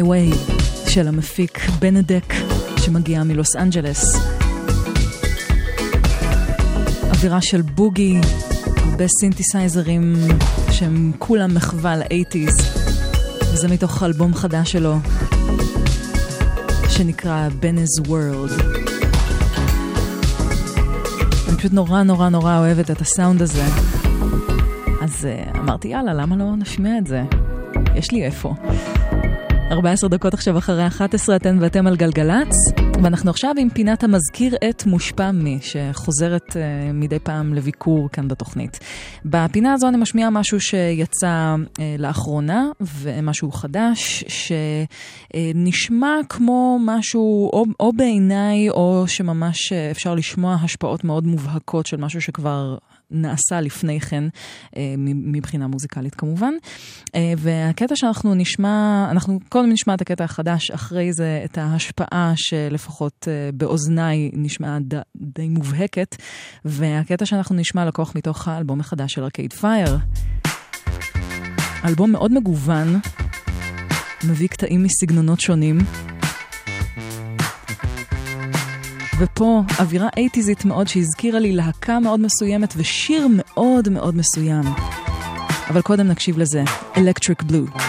On My Way של המפיק Benedek שמגיע מלוס אנג'לס. אווירה של בוגי, הרבה סינתסייזרים שהם כולם מחווה ל-80's, וזה מתוך אלבום חדש שלו שנקרא Bene's World. אני פשוט נורא נורא נורא אוהבת את הסאונד הזה. אז אה, אמרתי, יאללה, למה לא נשמיע את זה? יש לי איפה. 14 דקות עכשיו אחרי 11, אתן ואתם על גלגלצ, ואנחנו עכשיו עם פינת המזכיר את מושפע מי, שחוזרת uh, מדי פעם לביקור כאן בתוכנית. בפינה הזו אני משמיעה משהו שיצא uh, לאחרונה, ומשהו חדש, שנשמע כמו משהו, או, או בעיניי, או שממש uh, אפשר לשמוע השפעות מאוד מובהקות של משהו שכבר... נעשה לפני כן, אה, מבחינה מוזיקלית כמובן. אה, והקטע שאנחנו נשמע, אנחנו קודם נשמע את הקטע החדש, אחרי זה את ההשפעה שלפחות אה, באוזניי נשמעה די מובהקת, והקטע שאנחנו נשמע לקוח מתוך האלבום החדש של ארקייד פייר. אלבום מאוד מגוון, מביא קטעים מסגנונות שונים. ופה אווירה אייטיזית מאוד שהזכירה לי להקה מאוד מסוימת ושיר מאוד מאוד מסוים. אבל קודם נקשיב לזה, Electric Blue.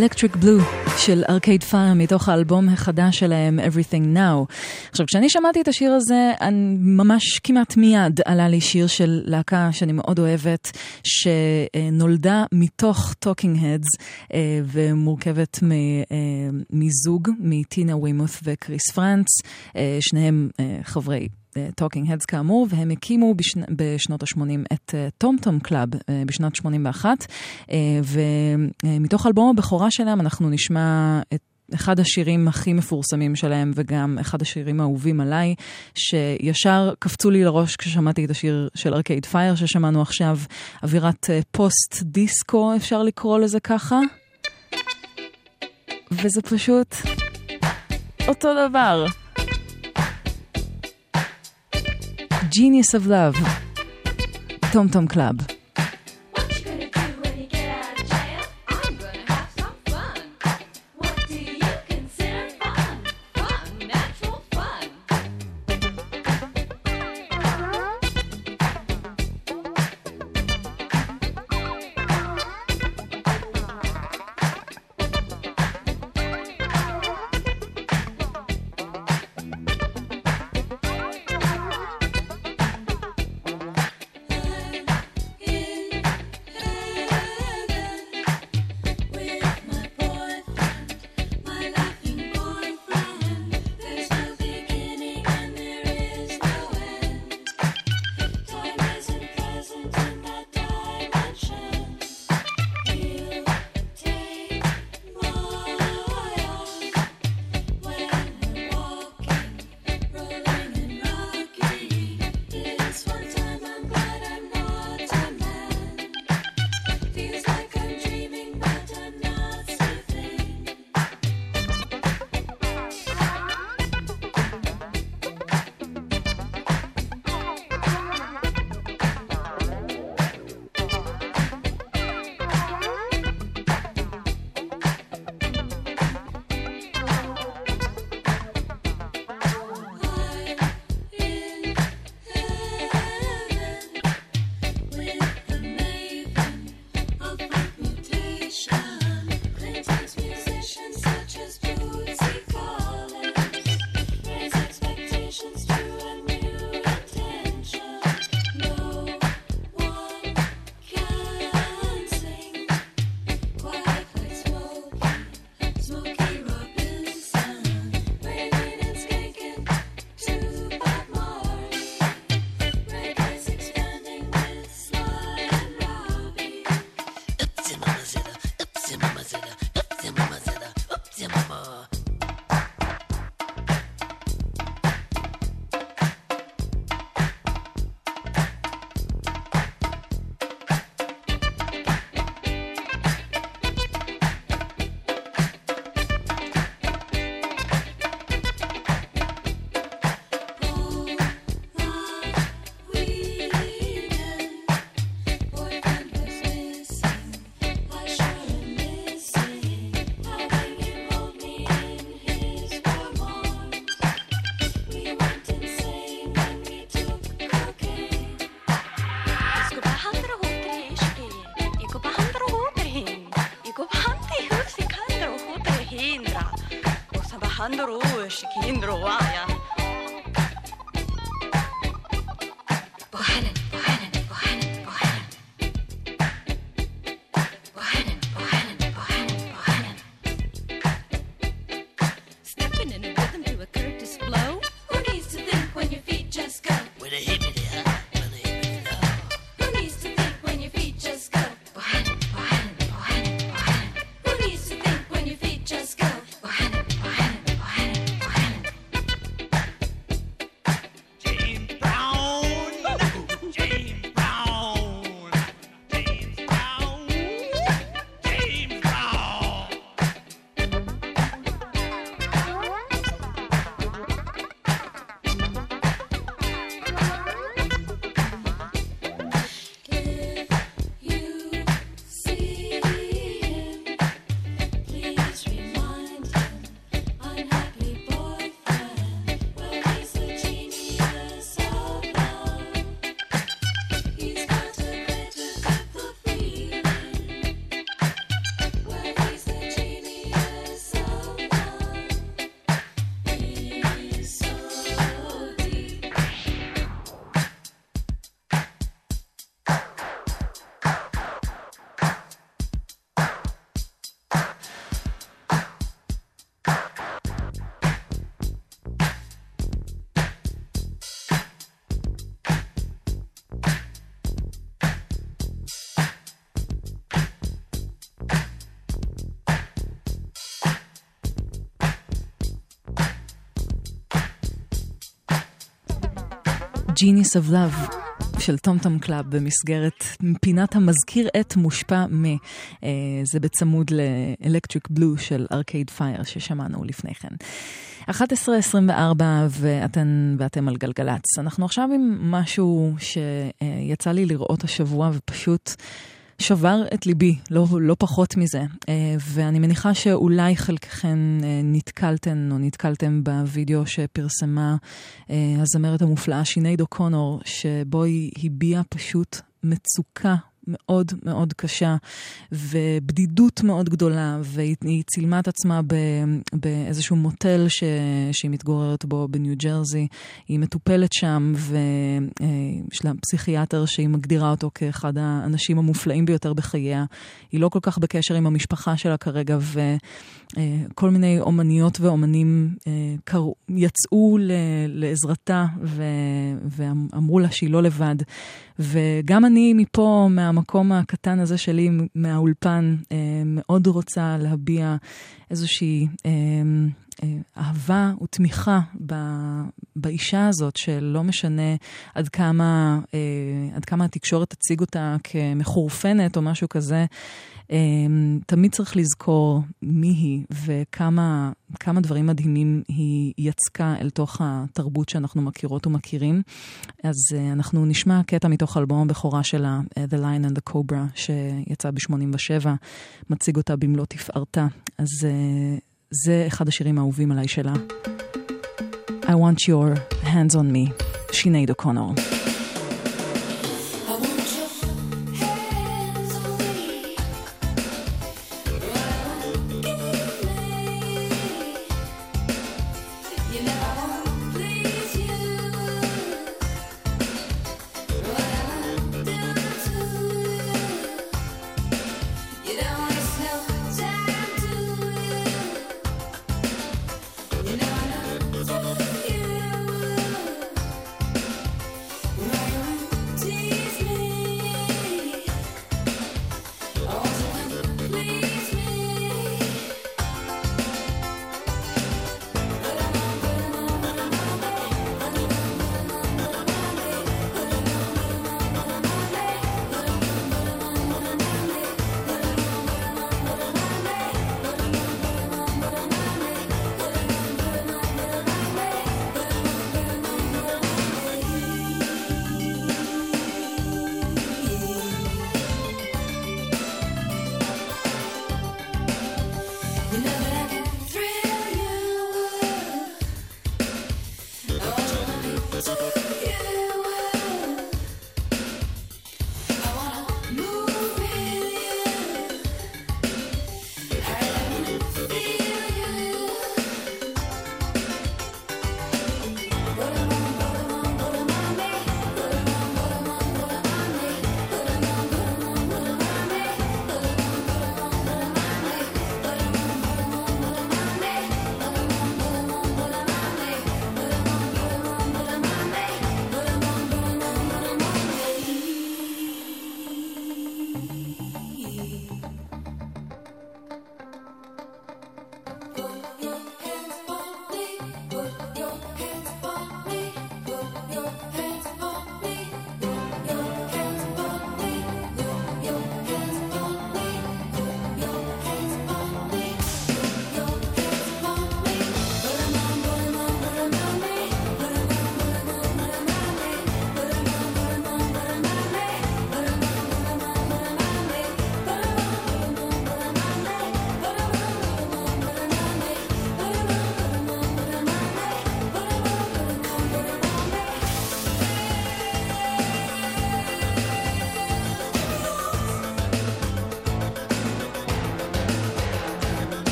Electric Blue של Arcade Fire מתוך האלבום החדש שלהם Everything Now. עכשיו כשאני שמעתי את השיר הזה, אני ממש כמעט מיד עלה לי שיר של להקה שאני מאוד אוהבת, שנולדה מתוך Talking Heads אה, ומורכבת אה, מזוג, מטינה וימות וקריס פרנץ, אה, שניהם חברי Talking Heads כאמור, והם הקימו בשנ... בשנות ה-80 את Tom Tom Club בשנת 81, אה, ומתוך אלבום הבכורה שלהם אנחנו נשמע את אחד השירים הכי מפורסמים שלהם, וגם אחד השירים האהובים עליי, שישר קפצו לי לראש כששמעתי את השיר של ארקייד פייר ששמענו עכשיו, אווירת אה, פוסט דיסקו, אפשר לקרוא לזה ככה. וזה פשוט אותו דבר. Genius of Love, טום טום קלאב. Alejandro, Shikindro, Waya. Genius of Love של Tom Tom Club במסגרת פינת המזכיר את מושפע מ. אה, זה בצמוד ל Electric Blue של Arcade Fire ששמענו לפני כן. 11.24 ואתן ואתם על גלגלצ. אנחנו עכשיו עם משהו שיצא לי לראות השבוע ופשוט שבר את ליבי, לא, לא פחות מזה. אה, ואני מניחה שאולי חלקכן אה, נתקלתן או נתקלתם בווידאו שפרסמה אה, הזמרת המופלאה שינייד אוקונור, שבו היא הביעה פשוט מצוקה מאוד מאוד קשה ובדידות מאוד גדולה, והיא צילמה את עצמה באיזשהו מוטל ש, שהיא מתגוררת בו בניו ג'רזי. היא מטופלת שם ויש לה פסיכיאטר שהיא מגדירה אותו כאחד האנשים המופלאים ביותר בחייה. היא לא כל כך בקשר עם המשפחה שלה כרגע, וכל מיני אומניות ואומנים קראו, יצאו לעזרתה ואמרו לה שהיא לא לבד. וגם אני מפה, מהמקום הקטן הזה שלי, מהאולפן, אה, מאוד רוצה להביע איזושהי אה, אה, אהבה ותמיכה באישה הזאת, שלא משנה עד כמה, עד כמה התקשורת תציג אותה כמחורפנת או משהו כזה. תמיד צריך לזכור מי היא וכמה דברים מדהימים היא יצקה אל תוך התרבות שאנחנו מכירות ומכירים. אז אנחנו נשמע קטע מתוך אלבום הבכורה שלה, The Lion and the Cobra, שיצא ב-87, מציג אותה במלוא תפארתה. אז זה אחד השירים האהובים עליי שלה. I want your hands on me, שינייד אוקונור.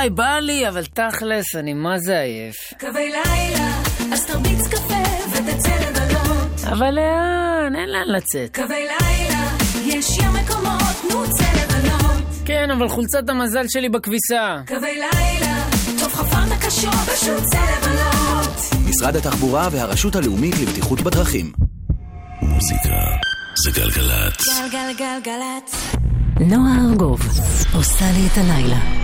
וואי, בא לי, אבל תכלס, אני מה זה עייף. קווי לילה, אז תרביץ קפה ותצא לבלות. אבל לאן? אין לאן לצאת. קווי לילה, יש ים מקומות, נו צא לבלות. כן, אבל חולצת המזל שלי בכביסה. קווי לילה, טוב חפרת קשור, פשוט צא לבלות. משרד התחבורה והרשות הלאומית לבטיחות בדרכים. מוזיקה זה גלגלצ. גלגלגלצ. נועה ארגוב עושה לי את הלילה.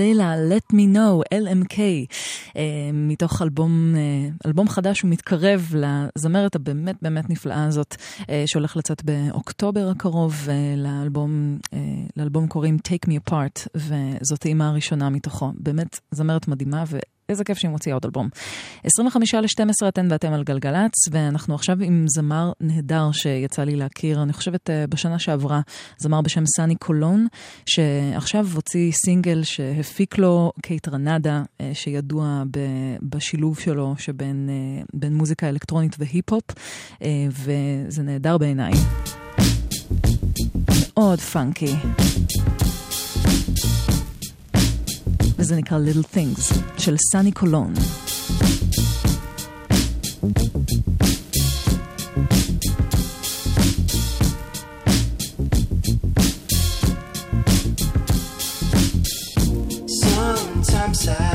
לילה, Let Me Know, LMK, אה, מתוך אלבום, אה, אלבום חדש ומתקרב לזמרת הבאמת באמת נפלאה הזאת, אה, שהולך לצאת באוקטובר הקרוב, לאלבום, לאלבום קוראים Take Me Apart, וזאת האימה הראשונה מתוכו. באמת זמרת מדהימה, ו... איזה כיף שהיא מוציאה עוד אלבום. 25 ל-12 אתן ואתם על גלגלצ, ואנחנו עכשיו עם זמר נהדר שיצא לי להכיר, אני חושבת אה, בשנה שעברה, זמר בשם סני קולון, שעכשיו הוציא סינגל שהפיק לו Kaytranada, אה, שידוע בשילוב שלו שבין אה, מוזיקה אלקטרונית והיפ-הופ, וזה נהדר בעיניי. מאוד פאנקי. וזה נקרא Little Things של סני קולון. Sometimes I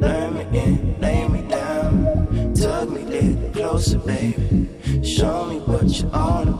Learn me in, lay me down. Tug me in closer, baby, Show me what you're all about.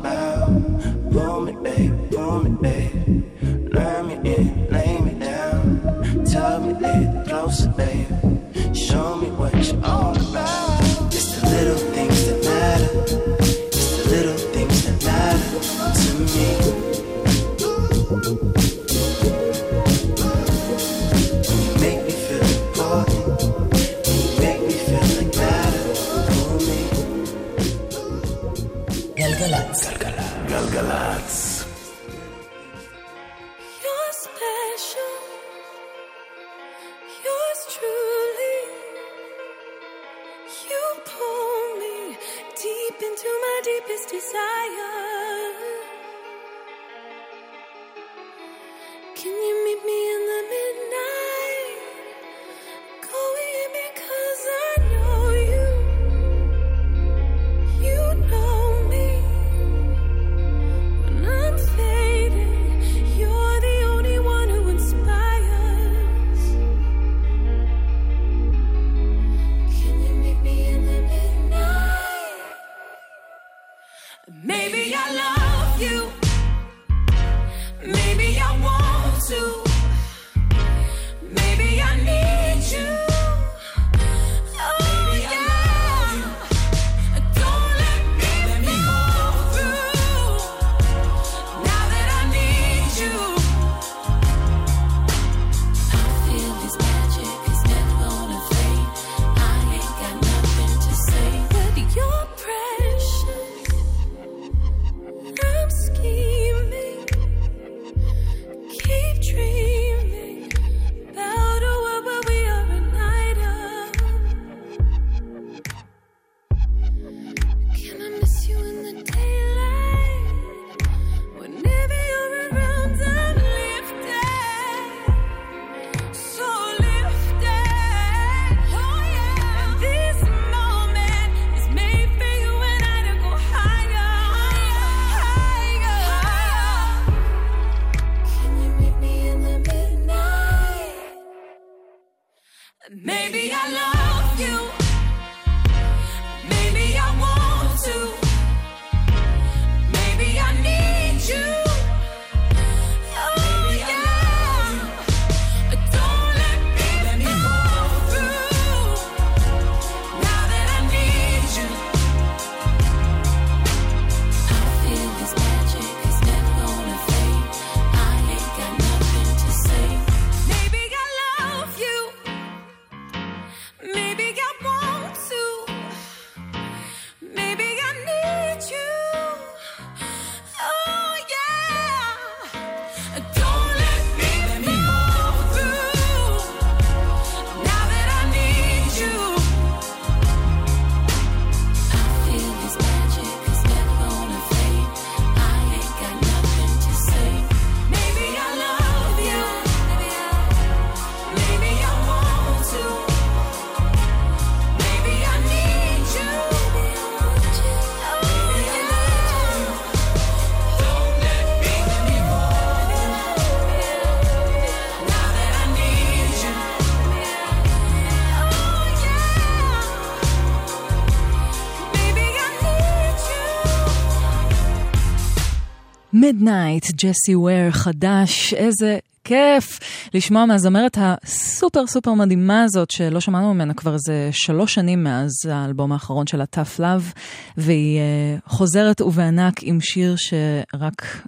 Midnight, ג'סי וויר חדש, איזה כיף לשמוע מהזמרת הסופר סופר מדהימה הזאת, שלא שמענו ממנה כבר איזה שלוש שנים מאז האלבום האחרון שלה, Tough Love, והיא אה, חוזרת ובענק עם שיר שרק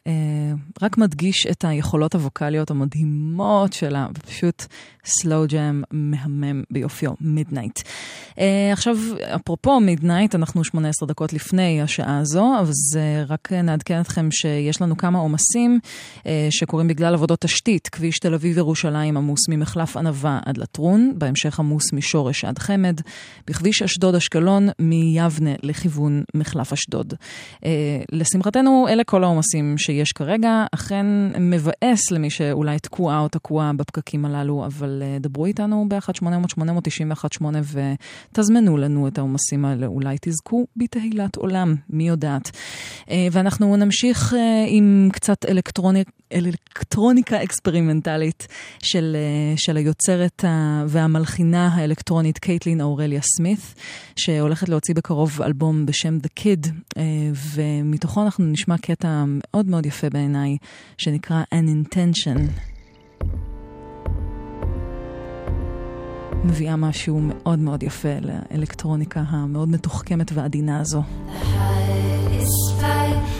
רק מדגיש את היכולות הווקאליות המדהימות שלה, ופשוט slow jam מהמם ביופיו, Midnight. אה, עכשיו, אפרופו Midnight, אנחנו 18 דקות לפני השעה הזו, אז אה, רק נעדכן אתכם שיש לנו כמה עומסים uh, שקורים בגלל עבודות תשתית. כביש תל אביב-ירושלים עמוס ממחלף ענווה עד לטרון, בהמשך עמוס משורש עד חמד, בכביש אשדוד-אשקלון מיבנה לכיוון מחלף אשדוד. אה, לשמחתנו, אלה כל העומסים שיש כרגע, אכן מבאס למי שאולי תקועה או תקועה בפקקים הללו, אבל אה, דברו איתנו ב-1-800-891-8 ותזמנו לנו את העומסים האלה, אולי תזכו בתהילת עולם, מי יודעת. אה, ואנחנו נמשיך אה, עם קצת אלקטרוניק. אלקטרוניקה אקספרימנטלית של, של היוצרת והמלחינה האלקטרונית קייטלין אורליה סמית, שהולכת להוציא בקרוב אלבום בשם The Kid, ומתוכו אנחנו נשמע קטע מאוד מאוד יפה בעיניי, שנקרא An Intention. מביאה משהו מאוד מאוד יפה לאלקטרוניקה המאוד מתוחכמת ועדינה הזו. It's fine,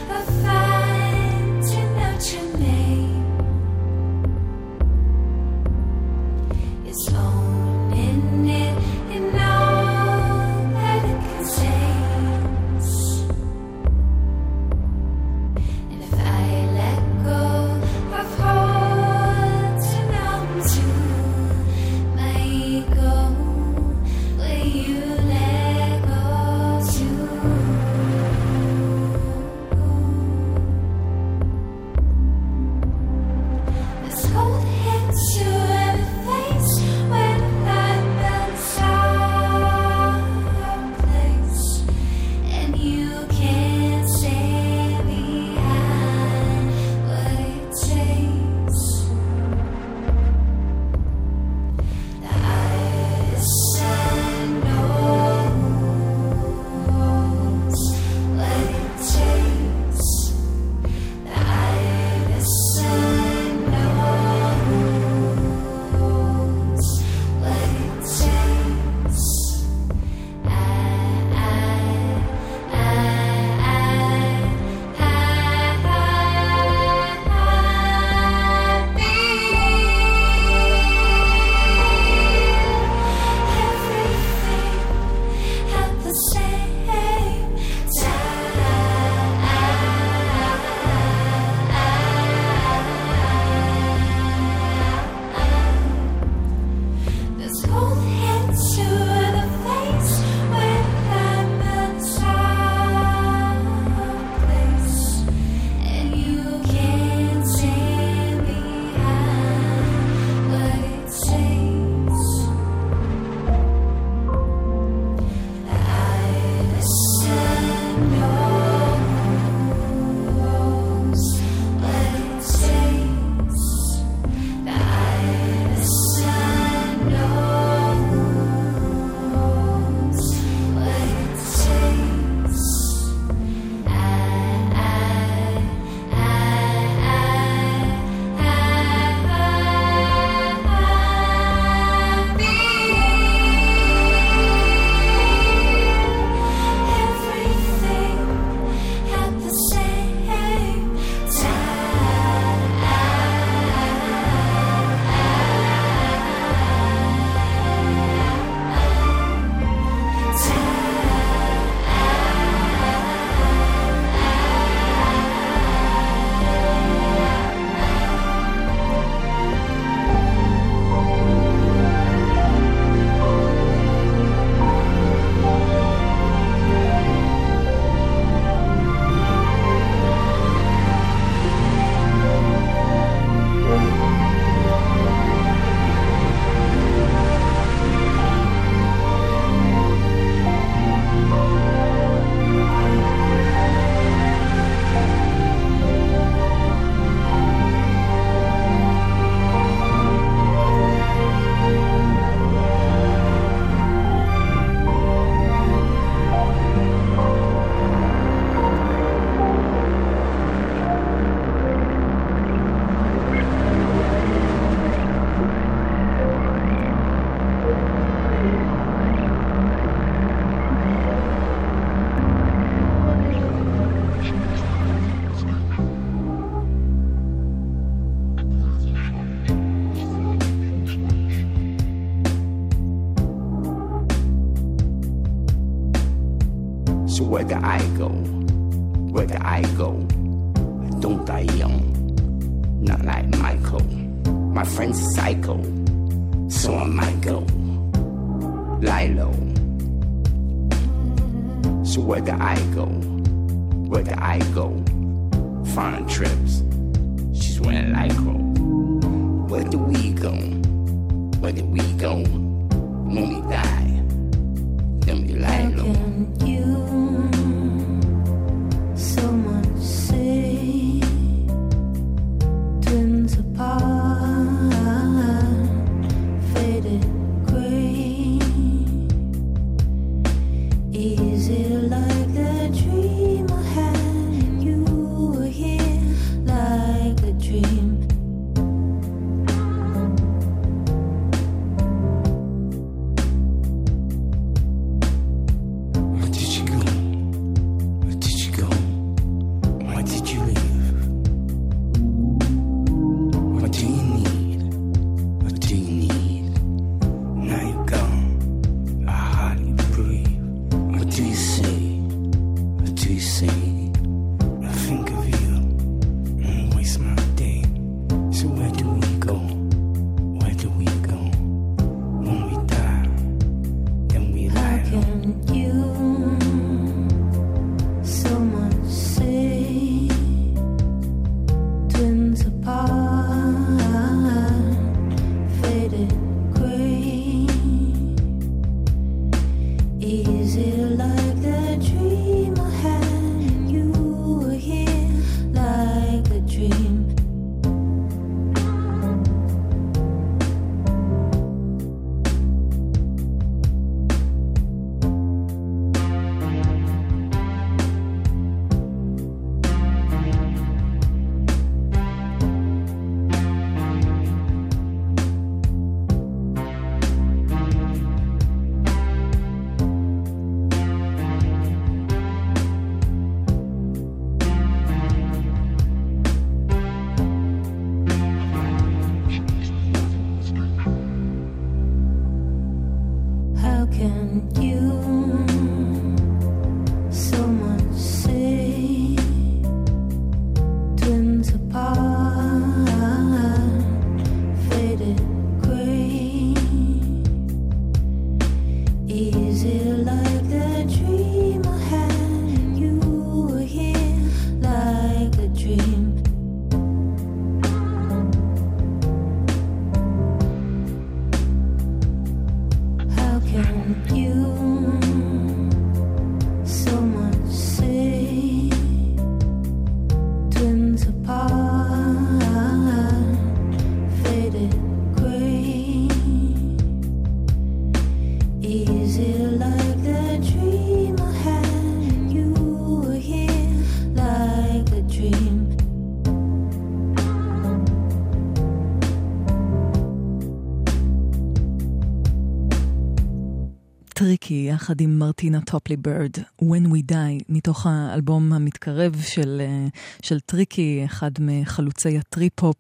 טריקי יחד עם מרטינה טופלי בירד, When We Die, מתוך האלבום המתקרב של, אה, של טריקי, אחד מחלוצי ה trip-hop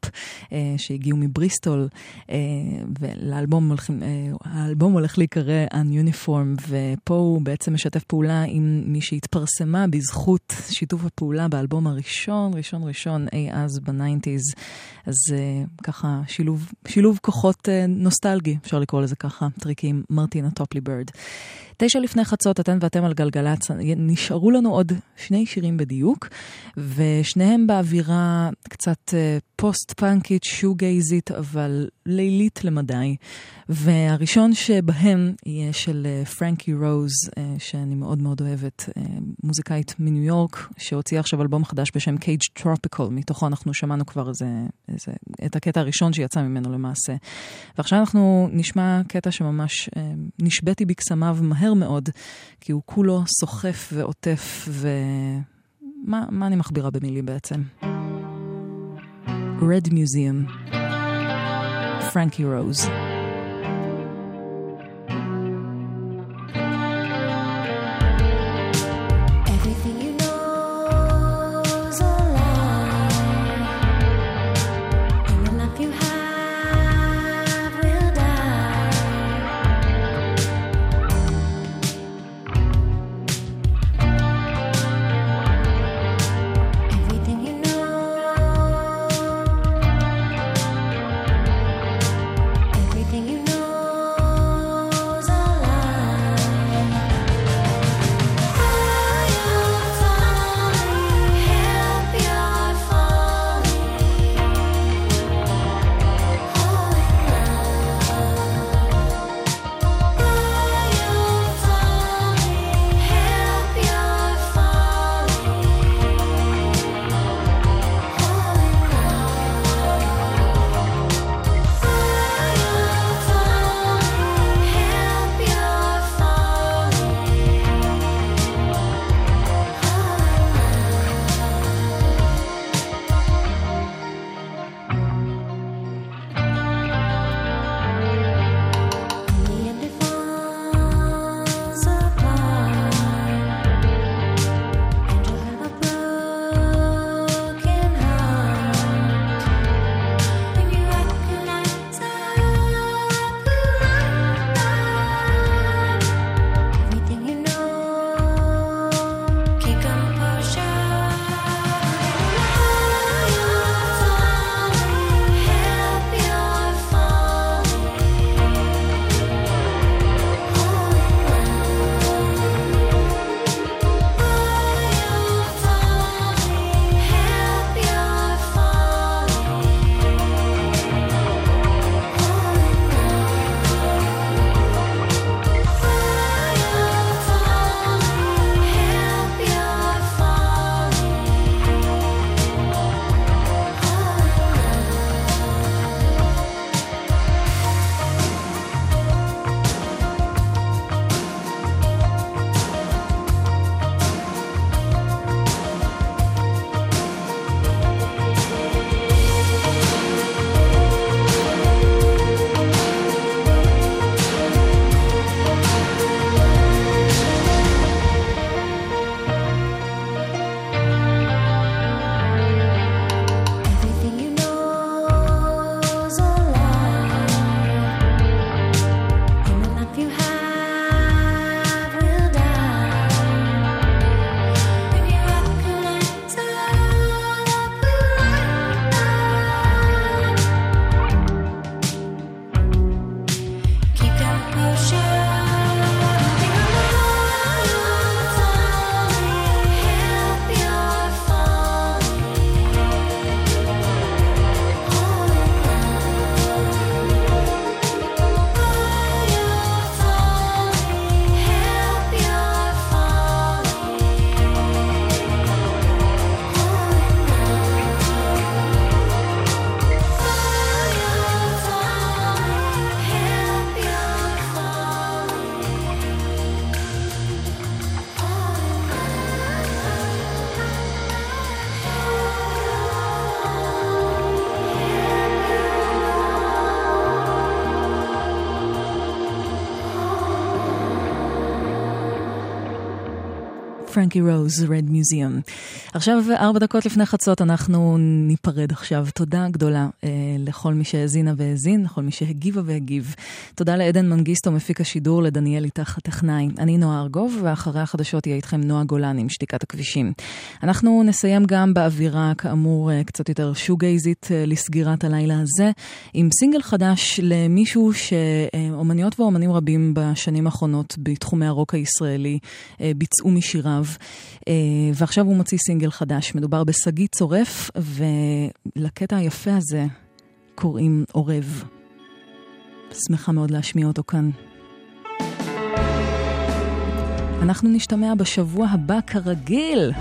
אה, שהגיעו מבריסטול, אה, ולאלבום הולכים, הולך להיקרא Ununiform, ופה הוא בעצם משתף פעולה עם מי שהתפרסמה בזכות שיתוף הפעולה באלבום הראשון, ראשון ראשון אי אז בניינטיז, אז ככה שילוב, שילוב כוחות נוסטלגי, אפשר לקרוא לזה ככה, טריקי עם מרטינה טופלי בירד. תשע לפני חצות, אתן ואתם על גלגלצ, נשארו לנו עוד שני שירים בדיוק, ושניהם באווירה קצת אה, פוסט-פאנקית, שוגייזית, אבל לילית למדי. והראשון שבהם יהיה של אה, פרנקי רוז, אה, שאני מאוד מאוד אוהבת, אה, מוזיקאית מניו יורק, שהוציאה עכשיו אלבום חדש בשם Cage Tropical, מתוכו אנחנו שמענו כבר איזה, איזה, את הקטע הראשון שיצא ממנו למעשה. ועכשיו אנחנו נשמע קטע שממש נשבתי בקסמיו מהר מאוד, כי הוא כולו סוחף ועוטף, ומה מה אני מכבירה במילים בעצם? Red Museum, פרנקי רוז. פרנקי רוז, רד מיוזיאם. עכשיו, ארבע דקות לפני חצות, אנחנו ניפרד עכשיו. תודה גדולה אה, לכל מי שהאזינה והאזין, לכל מי שהגיבה והגיב. תודה לעדן מנגיסטו, מפיק השידור, לדניאל איתך הטכנאי. אני נועה ארגוב, ואחרי החדשות יהיה איתכם נועה גולן עם שתיקת הכבישים. אנחנו נסיים גם באווירה, כאמור, אה, קצת יותר שוגייזית אה, לסגירת הלילה הזה, עם סינגל חדש למישהו שאומניות ואומנים רבים בשנים האחרונות בתחומי הרוק הישראלי אה, ביצעו משיריו, אה, ועכשיו הוא מוציא סינגל חדש. מדובר בשגיא צורף, ולקטע היפה הזה קוראים עורב. שמחה מאוד להשמיע אותו כאן. אנחנו נשתמע בשבוע הבא כרגיל.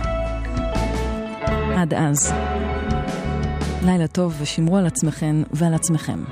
עד אז. לילה טוב ושמרו על עצמכם ועל עצמכם.